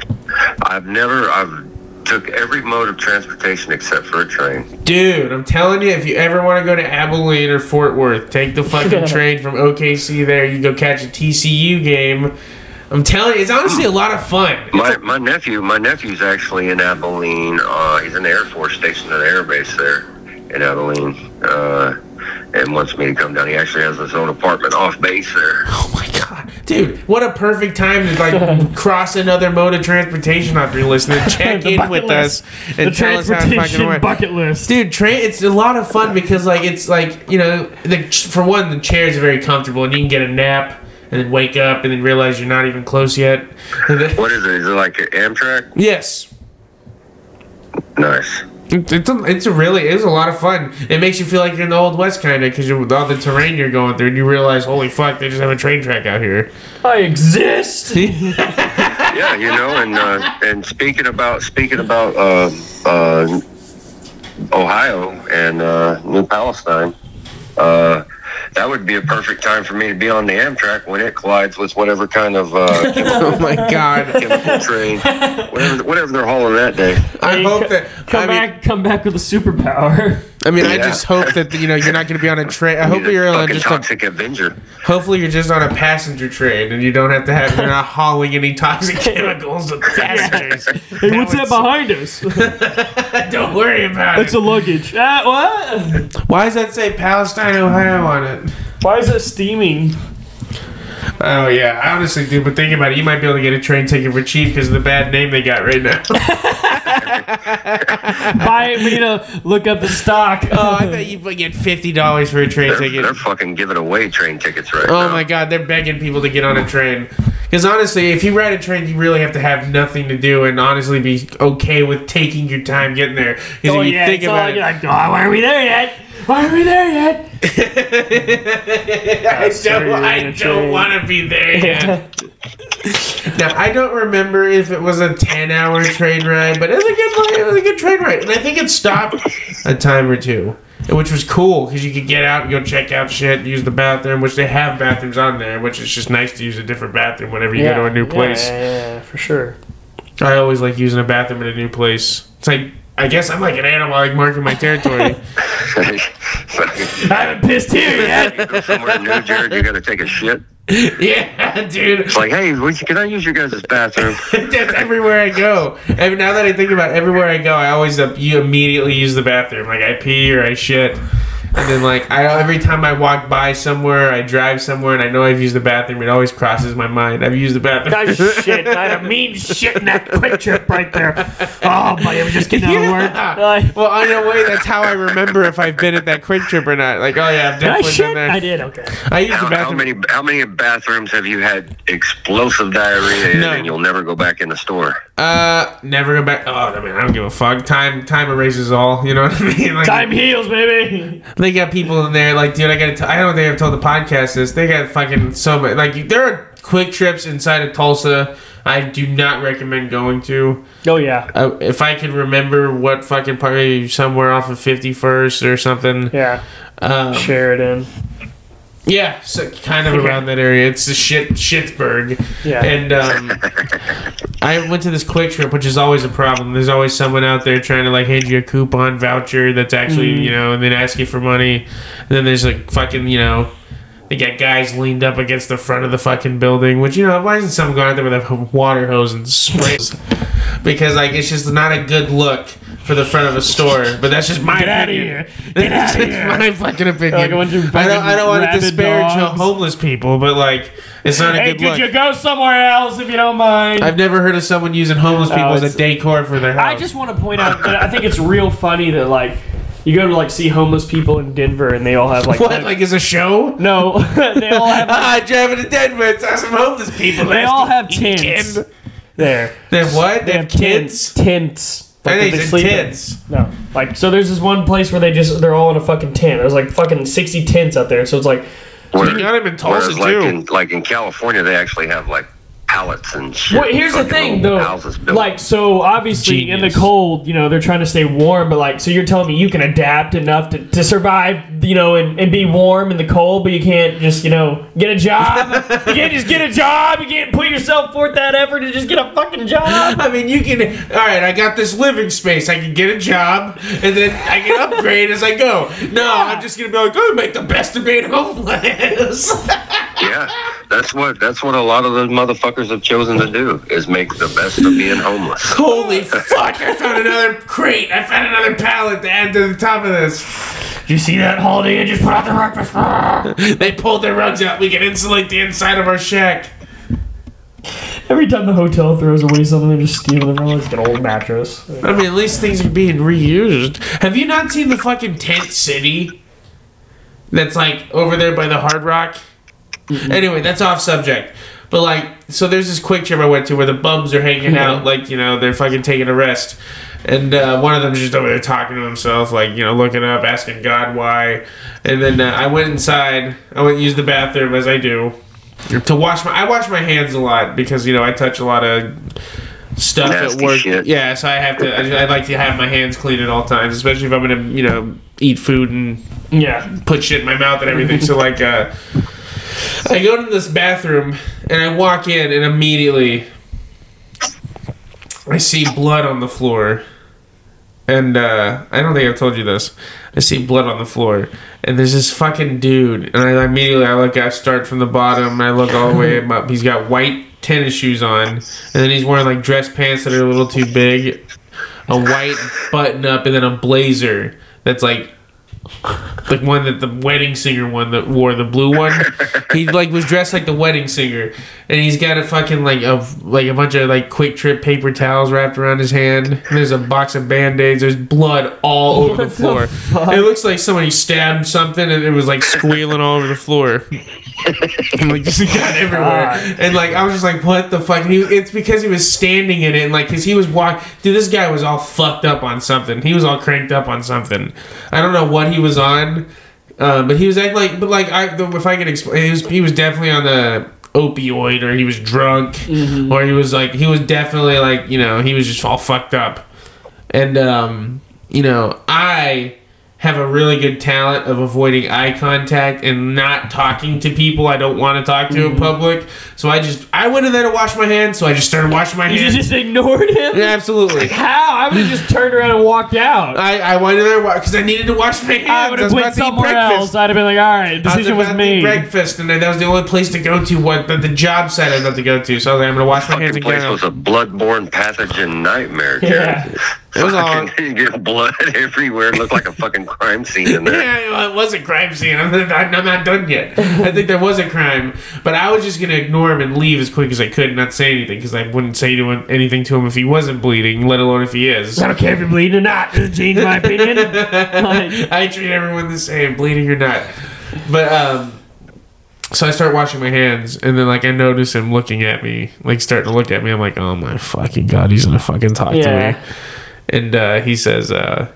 I've never. I've took every mode of transportation except for a train. Dude, I'm telling you, if you ever want to go to Abilene or Fort Worth, take the fucking (laughs) train from OKC there. You go catch a TCU game. I'm telling you, it's honestly a lot of fun. My, my nephew, my nephew's actually in Abilene. Uh, he's in the Air Force stationed at the Air Base there in Abilene. Uh, and wants me to come down. He actually has his own apartment off base there. Oh my god, dude! What a perfect time to like (laughs) cross another mode of transportation off your list and (laughs) check in with list. us The and tell us how it fucking transportation works. bucket list. Dude, train it's a lot of fun because like it's like you know the for one the chairs are very comfortable and you can get a nap and then wake up and then realize you're not even close yet. What is it? Is it like an Amtrak? yes, Nice. It's it's a, it's a really it's a lot of fun. It makes you feel like you're in the old west kind of because you're with all the terrain you're going through and you realize holy fuck they just have a train track out here. I exist. (laughs) Yeah, you know, and uh, and speaking about speaking about uh, uh, Ohio and uh, New Palestine, uh, that would be a perfect time for me to be on the Amtrak when it collides with whatever kind of uh, (laughs) chemical, Oh my god! chemical train, whatever whatever they're hauling that day. I Hey, hope co- that come I mean, back, come back with a superpower. (laughs) I mean, I just hope that you know you're not going to be on a train. I hope you're on fucking just a, toxic Avenger. hopefully you're just on a passenger train and you don't have to have you're not (laughs) hauling any toxic (laughs) chemicals with passengers. Hey, what's that behind us? (laughs) Don't worry about it's it. It's a luggage. Ah, what? Why does that say Palestine, Ohio on it? Why is it steaming? Oh yeah, I honestly do. But think about it, you might be able to get a train ticket for cheap because of the bad name they got right now. (laughs) (laughs) Buy it, you know, look up the stock. oh, I bet you would get fifty dollars for a train They're, ticket. they're fucking giving away train tickets right now. Oh now. my god, they're begging people to get on a train. Because honestly, if you ride a train, you really have to have nothing to do and honestly be okay with taking your time getting there. Because oh if you yeah, think it's all about you're like, oh, why are we there yet? Why are we there yet? (laughs) I don't, I don't want to be there yet. now I don't remember if it was a ten-hour train ride, but it was a good, it was a good train ride, and I think it stopped a time or two, which was cool because you could get out, and go check out shit, use the bathroom, which they have bathrooms on there, which is just nice to use a different bathroom whenever you go to a new place. Yeah, yeah, yeah, for sure. I always like using a bathroom in a new place. It's like I guess I'm like an animal, like marking my territory. (laughs) (laughs) I haven't pissed here yet. you go somewhere new, Jared, you gotta take a shit. (laughs) yeah, dude. It's like, hey, can I use your guys' bathroom? (laughs) That's everywhere I go. And now that I think about it, everywhere I go, I always uh, you immediately use the bathroom. Like I pee or I shit, and then like I every time I walk by somewhere, I drive somewhere, and I know I've used the bathroom. It always crosses my mind. I've used the bathroom. I (laughs) shit. I had mean shit in that QuikTrip right there. Oh, buddy, I'm just getting out of work. Yeah. Well, in a way, that's how I remember if I've been at that QuikTrip or not. Like, oh yeah, I've did I definitely been shit? there. I did. Okay. I use the How, how bathroom. many how many bathrooms have you had explosive diarrhea in No. and you'll never go back in the store? Uh, never go back. Oh, I mean, I don't give a fuck. Time, time erases all. You know what I mean? (laughs) Like, Time heals, baby. (laughs) They got people in there, like, dude, I gotta. T- I don't think I've told the podcast this. They got fucking so much. Like, there are QuikTrips inside of Tulsa. I do not recommend going to. Oh yeah. Uh, if I could remember what fucking party somewhere off of Fifty First or something. Yeah. Um, Sheridan. Yeah, so kind of around that area. It's the shit Shitsburg. Yeah. And um, I went to this QuikTrip, which is always a problem. There's always someone out there trying to like hand you a coupon voucher that's actually, Mm. you know, and then ask you for money. And then there's like fucking, you know, they got guys leaned up against the front of the fucking building, which, you know, why isn't someone going out there with a water hose and sprays? (laughs) because, like, it's just not a good look for the front of a store. But that's just my Get opinion. here. (laughs) Get outta It's here. my fucking opinion. Like a bunch of I don't, I don't want to disparage dogs. homeless people, but, like, it's not a Hey, good could you go somewhere else if you don't mind? I've never heard of someone using homeless people as a decor for their house. I just want to point out that I think it's real funny that like you go to like see homeless people in Denver and they all have like what like is a show? no (laughs) they all have Ah, I driving to Denver saw some homeless people. they all have tents there. They have what? They, have kids. Tents. I Like, think that they sleep in. tents. No, like so. There's this one place where they just they're all in a fucking tent. There's like fucking sixty tents out there. So it's like Where- You got him in Tulsa Whereas, like too. in like in California, they actually have like pallets and shit. Well, here's the thing, though. Like, so obviously in the cold, you know, they're trying to stay warm, but like, so you're telling me you can adapt enough to, to survive, you know, and, and be warm in the cold, but you can't just, you know, get a job. (laughs) you can't just get a job. You can't put yourself forth that effort to just get a fucking job. I mean, you can. All right, I got this living space. I can get a job, and then I can upgrade as I go. No, I'm just gonna be like, oh, make the best of being homeless. yeah, that's what that's what a lot of those motherfuckers have chosen to do is make the best of being homeless. (laughs) Holy fuck! I found another crate. I found another pallet to add to the top of this. Did you see that holiday? I just put out the breakfast. (laughs) They pulled their rugs out. We can insulate the inside of our shack. Every time the hotel throws away something, they're just stealing it. Get an old mattress. I mean, at least things are being reused. Have you not seen the fucking tent city? That's like over there by the Hard Rock. Anyway, that's off subject. But like, so there's this QuikTrip I went to where the bums are hanging out, like you know they're fucking taking a rest, and uh, one of them's just over there talking to himself, like you know looking up, asking God why, and then uh, I went inside. I went to use the bathroom as I do to wash my. I wash my hands a lot because you know I touch a lot of stuff at work. shit. Yeah, so I have to. I, I like to have my hands clean at all times, especially if I'm gonna you know eat food and Yeah. put shit in my mouth and everything. so like, uh, I go to this bathroom and I walk in and immediately I see blood on the floor. And uh, I don't think I've told you this. I see blood on the floor, and there's this fucking dude, and I immediately I look. I start from the bottom, and I look all the way (laughs) up. He's got white tennis shoes on, and then he's wearing like dress pants that are a little too big, a white button up, and then a blazer that's like like one that the wedding singer one that wore the blue one. He like was dressed like the wedding singer, and he's got a fucking like a like a bunch of like QuikTrip paper towels wrapped around his hand. And there's a box of band aids. There's blood all over the the floor. fuck? It looks like somebody stabbed something, and it was like squealing all over the floor. (laughs) and like just got everywhere. And like I was just like, what the fuck? And he, it's because he was standing in it, and like, cause he was walk. Dude, this guy was all fucked up on something. He was all cranked up on something. I don't know what he was on, uh, but he was acting like. But like, I if I could explain, he was he was definitely on the opioid, or he was drunk, or he was like he was definitely like you know he was just all fucked up. And um, you know, I have a really good talent of avoiding eye contact and not talking to people I don't want to talk to in mm-hmm. public. So I just I went in there to wash my hands, so I just started washing my hands. You just ignored him? yeah, absolutely. How? I would have just turned around and walked out. I, I went in there because I needed to wash my hands. I would have was went about somewhere breakfast. else. I'd have been like, all right, I was decision was about made. breakfast, and that was the only place to go to. What the, the job site I was about to go to. So I was like, I'm gonna wash my hands Fucking place again. was a bloodborne pathogen nightmare. Yeah. Jared. It was (laughs) all. Fucking get blood (laughs) everywhere. It looked like a fucking crime scene in there. Yeah, well, it was a crime scene. I'm not, I'm not done yet. I think there was a crime, but I was just gonna ignore him and leave as quick as I could and not say anything because I wouldn't say to him, anything to him if he wasn't bleeding, let alone if he is. I don't care if you're bleeding or not. Doesn't change my opinion. (laughs) Like, I treat everyone the same, bleeding or not. But um, so I start washing my hands, and then like I notice him looking at me, like starting to look at me. I'm like, oh my fucking god, he's gonna fucking talk to me. And uh, he says, uh,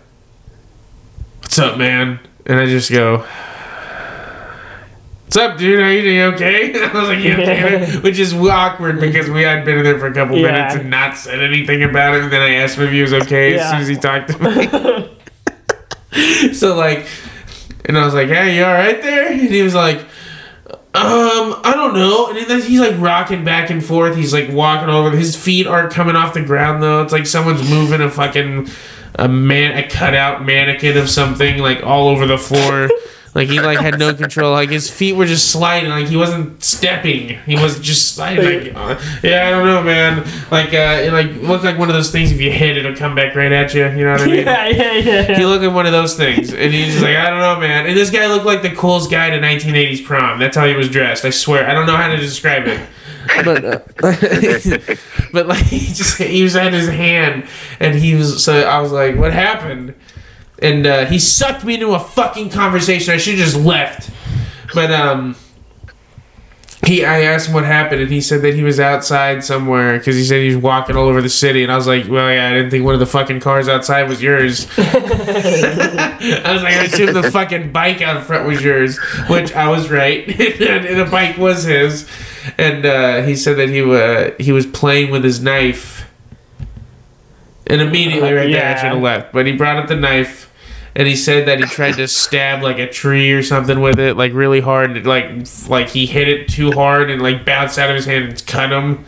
"What's up, man?" And I just go. What's up, dude? Are you doing okay? (laughs) I was like? Yeah. (laughs) Which is awkward because we had been in there for a couple Yeah. minutes and not said anything about it. And then I asked him if he was okay as soon as he talked to me. (laughs) so like, and I was like, "Hey, you all right there?" And he was like, "Um, I don't know." And then he's like rocking back and forth. He's like walking over. His feet aren't coming off the ground though. It's like someone's moving a fucking a man a cutout mannequin of something like all over the floor. (laughs) Like he like had no control. Like his feet were just sliding. Like he wasn't stepping. He was just sliding. Like, uh, yeah, I don't know, man. Like uh, it like looked like one of those things. If you hit, it'll come back right at you. You know what I mean? (laughs) yeah, yeah, yeah. He looked like one of those things, and he's just like, I don't know, man. And this guy looked like the coolest guy to 1980s prom. That's how he was dressed. I swear, I don't know how to describe it. But, uh, (laughs) but like he just he was at his hand, and he was so I was like, what happened? And uh, he sucked me into a fucking conversation. I should have just left. But um, he I asked him what happened, and he said that he was outside somewhere because he said he was walking all over the city. And I was like, well, yeah, I didn't think one of the fucking cars outside was yours. (laughs) I was like, I assumed the fucking bike out front was yours, which I was right. (laughs) and the bike was his. And uh, he said that he uh, he was playing with his knife. And immediately right there, I should have left. But he brought up the knife. And he said that he tried to stab like a tree or something with it, like really hard, and, like like he hit it too hard and like bounced out of his hand and cut him.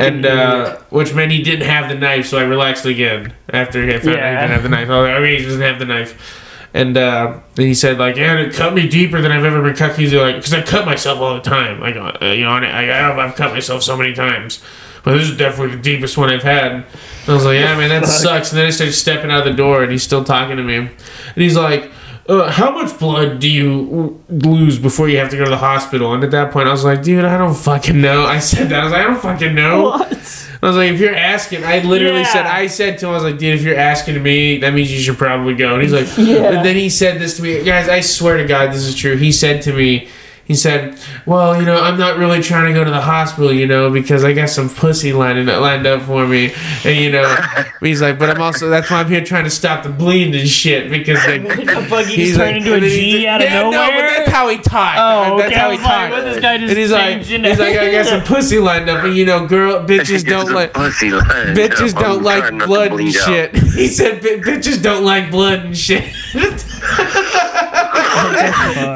And uh, which meant he didn't have the knife, so I relaxed again after he found out he didn't have the knife. I was like, okay, he doesn't have the knife. And uh, then he said, like, yeah, it cut me deeper than I've ever been cut. He's like, because I cut myself all the time. Like, uh, you know, I, I I've cut myself so many times, but this is definitely the deepest one I've had. And I was like, yeah, man, that (laughs) sucks. And then I started stepping out of the door, and he's still talking to me, and he's like. uh, how much blood do you lose before you have to go to the hospital? And at that point, I was like, dude, I don't fucking know. I said that. I was like, I don't fucking know. What? I was like, if you're asking, I literally Yeah. said, I said to him, I was like, dude, if you're asking me, that means you should probably go. And he's like, (laughs) Yeah. and then he said this to me, guys, I swear to God, this is true. He said to me, he said, well, you know, I'm not really trying to go to the hospital, you know, because I got some pussy lining lined up for me. And, you know, (laughs) he's like, but I'm also, that's why I'm here trying to stop the bleeding and shit because like, the fuck he He's just like- turned into a and then he out of yeah, nowhere? No, but that's how he talked. Oh, That's okay, how I he was like, talked. this guy just and he's like, he's like, I got some pussy lined up, and you know, girl, bitches don't like. pussy line. Bitches I'm don't like trying not to blood and shit. (laughs) He said bitches don't like blood and shit. (laughs)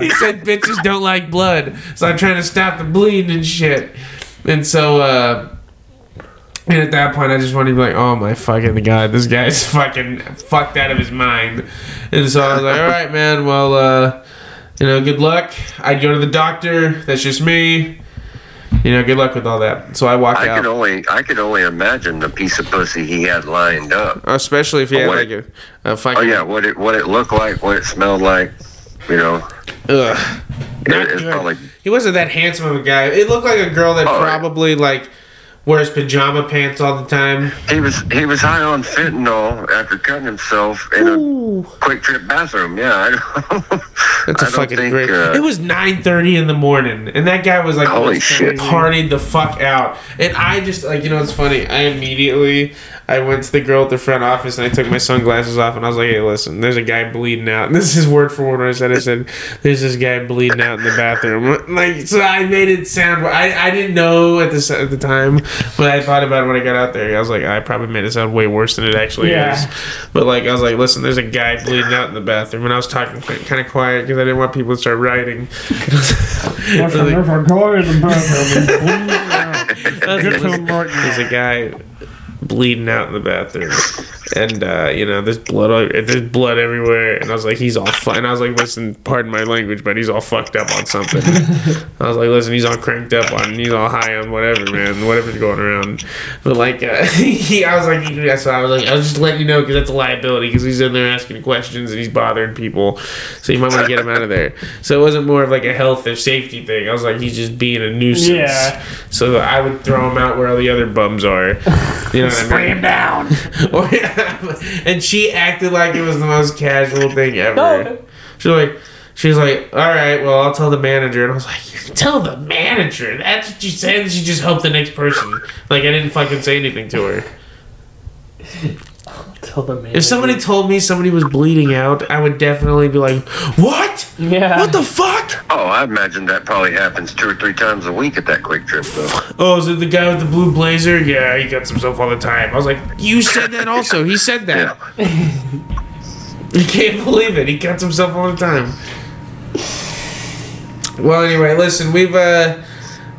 he said bitches don't like blood. So I'm trying to stop the bleeding and shit. And so uh and at that point I just wanted to be like, oh my fucking god, this guy's (laughs) fucking fucked out of his mind. And so I was like, Alright man, well uh you know, good luck. I'd go to the doctor, that's just me. You know, good luck with all that. So I walk I out. could only I could only imagine the piece of pussy he had lined up. Especially if you had what like it- a, a fucking Oh yeah, what it what it looked like, what it smelled like, you know. ugh. Not it- good. probably He wasn't that handsome of a guy. It looked like a girl that Oh, probably like wears pajama pants all the time. he was he was high on fentanyl after cutting himself in a QuikTrip bathroom. Yeah, I, (laughs) That's a I don't fucking think, great. uh, it was nine thirty in the morning, and that guy was like Holy shit. partied the fuck out. And I just like you know it's funny. I immediately I went to the girl at the front office and I took my sunglasses off and I was like, hey, listen, there's a guy bleeding out. And (laughs) this is word for word what I said. I said, there's this guy bleeding out in the bathroom. (laughs) Like so, I made it sound. I I didn't know at the at the time, but I thought about it when I got out there. I was like, I probably made it sound way worse than it actually Yeah. is. But like I was like, listen, there's a guy bleeding out in the bathroom, and I was talking kind of quiet because I didn't want people to start writing. I There's a guy in the bathroom. (laughs) I was like, Get to him there's a guy bleeding out in the bathroom, and uh, you know there's blood. There's blood everywhere, and I was like, he's all. Fu-. And I was like, listen, pardon my language, but he's all fucked up on something. (laughs) I was like, listen, he's all cranked up on, he's all high on whatever, man, whatever's going around. But like, uh, (laughs) he, I was like, yeah, so I was like, I was just letting you know because that's a liability because he's in there asking questions and he's bothering people, so you might want to get him out of there. So it wasn't more of like a health or safety thing. I was like, he's just being a nuisance. Yeah. So I would throw him out where all the other bums are. You know what I mean? Spray him down. (laughs) Or- (laughs) and she acted like it was the most casual thing ever. No. She's like, she's like, all right, well, I'll tell the manager. And I was like, you tell the manager? That's what you said. She just helped the next person. Like I didn't fucking say anything to her. Tell the man. If somebody told me somebody was bleeding out, I would definitely be like, what? Yeah. What the fuck? oh, I imagine that probably happens two or three times a week at that QuikTrip though. Oh, is it the guy with the blue blazer? Yeah, he cuts himself all the time. I was like, you said that also. He said that. Yeah. You can't believe it. He cuts himself all the time. Well, anyway, listen, we've uh,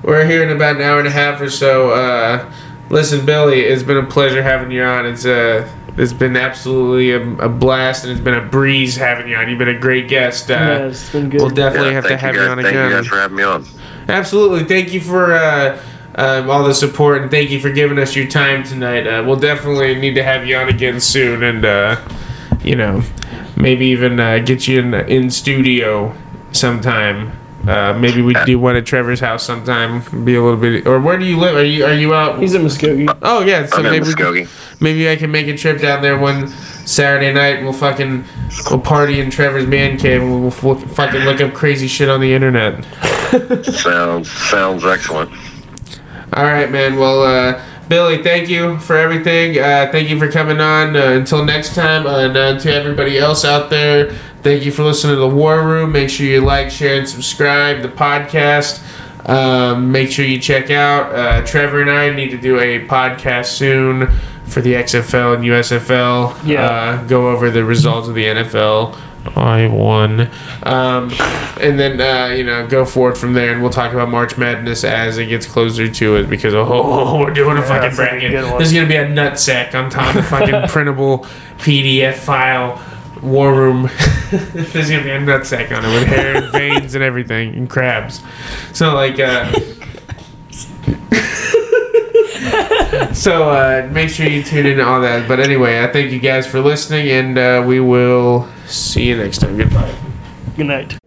we're here in about an hour and a half or so. Uh, listen, Billy, it's been a pleasure having you on. It's uh, it's been absolutely a, a blast, and it's been a breeze having you on. You've been a great guest. Uh, Yeah, it's been good. We'll definitely Yeah, have to have you you, guys, on thank again. you guys for having me on. Absolutely. Thank you for uh, um, all the support and thank you for giving us your time tonight. Uh, we'll definitely need to have you on again soon and, uh, you know, maybe even uh, get you in, in studio sometime. Uh, maybe we do one at Trevor's house sometime. Be a little bit, or where do you live? Are you are you out? He's in Muskogee. oh yeah, so I'm maybe we Muskogee. maybe I can make a trip down there one Saturday night. We'll fucking we'll party in Trevor's man cave. and We'll, we'll fucking look up crazy shit on the internet. (laughs) Sounds sounds excellent. All right, man. Well, uh, Billy, thank you for everything. Uh, thank you for coming on. Uh, until next time, uh, and uh, to everybody else out there, thank you for listening to the War Room. Make sure you like, share, and subscribe the podcast. Um, make sure you check out uh, Trevor and I need to do a podcast soon for the XFL and USFL. Yeah. Uh, go over the results of the NFL. I won. Um, and then, uh, you know, go forward from there, and we'll talk about March Madness as it gets closer to it because, oh, (laughs) we're doing a fucking gonna be bracket. There's going to be a nutsack on top of the fucking (laughs) printable PDF file. War room. (laughs) (laughs) There's gonna be a nutsack on it with hair and veins and everything and crabs. So like, uh, (laughs) so uh, make sure you tune in to all that. But anyway, I thank you guys for listening, and uh, we will see you next time. Goodbye. Good night.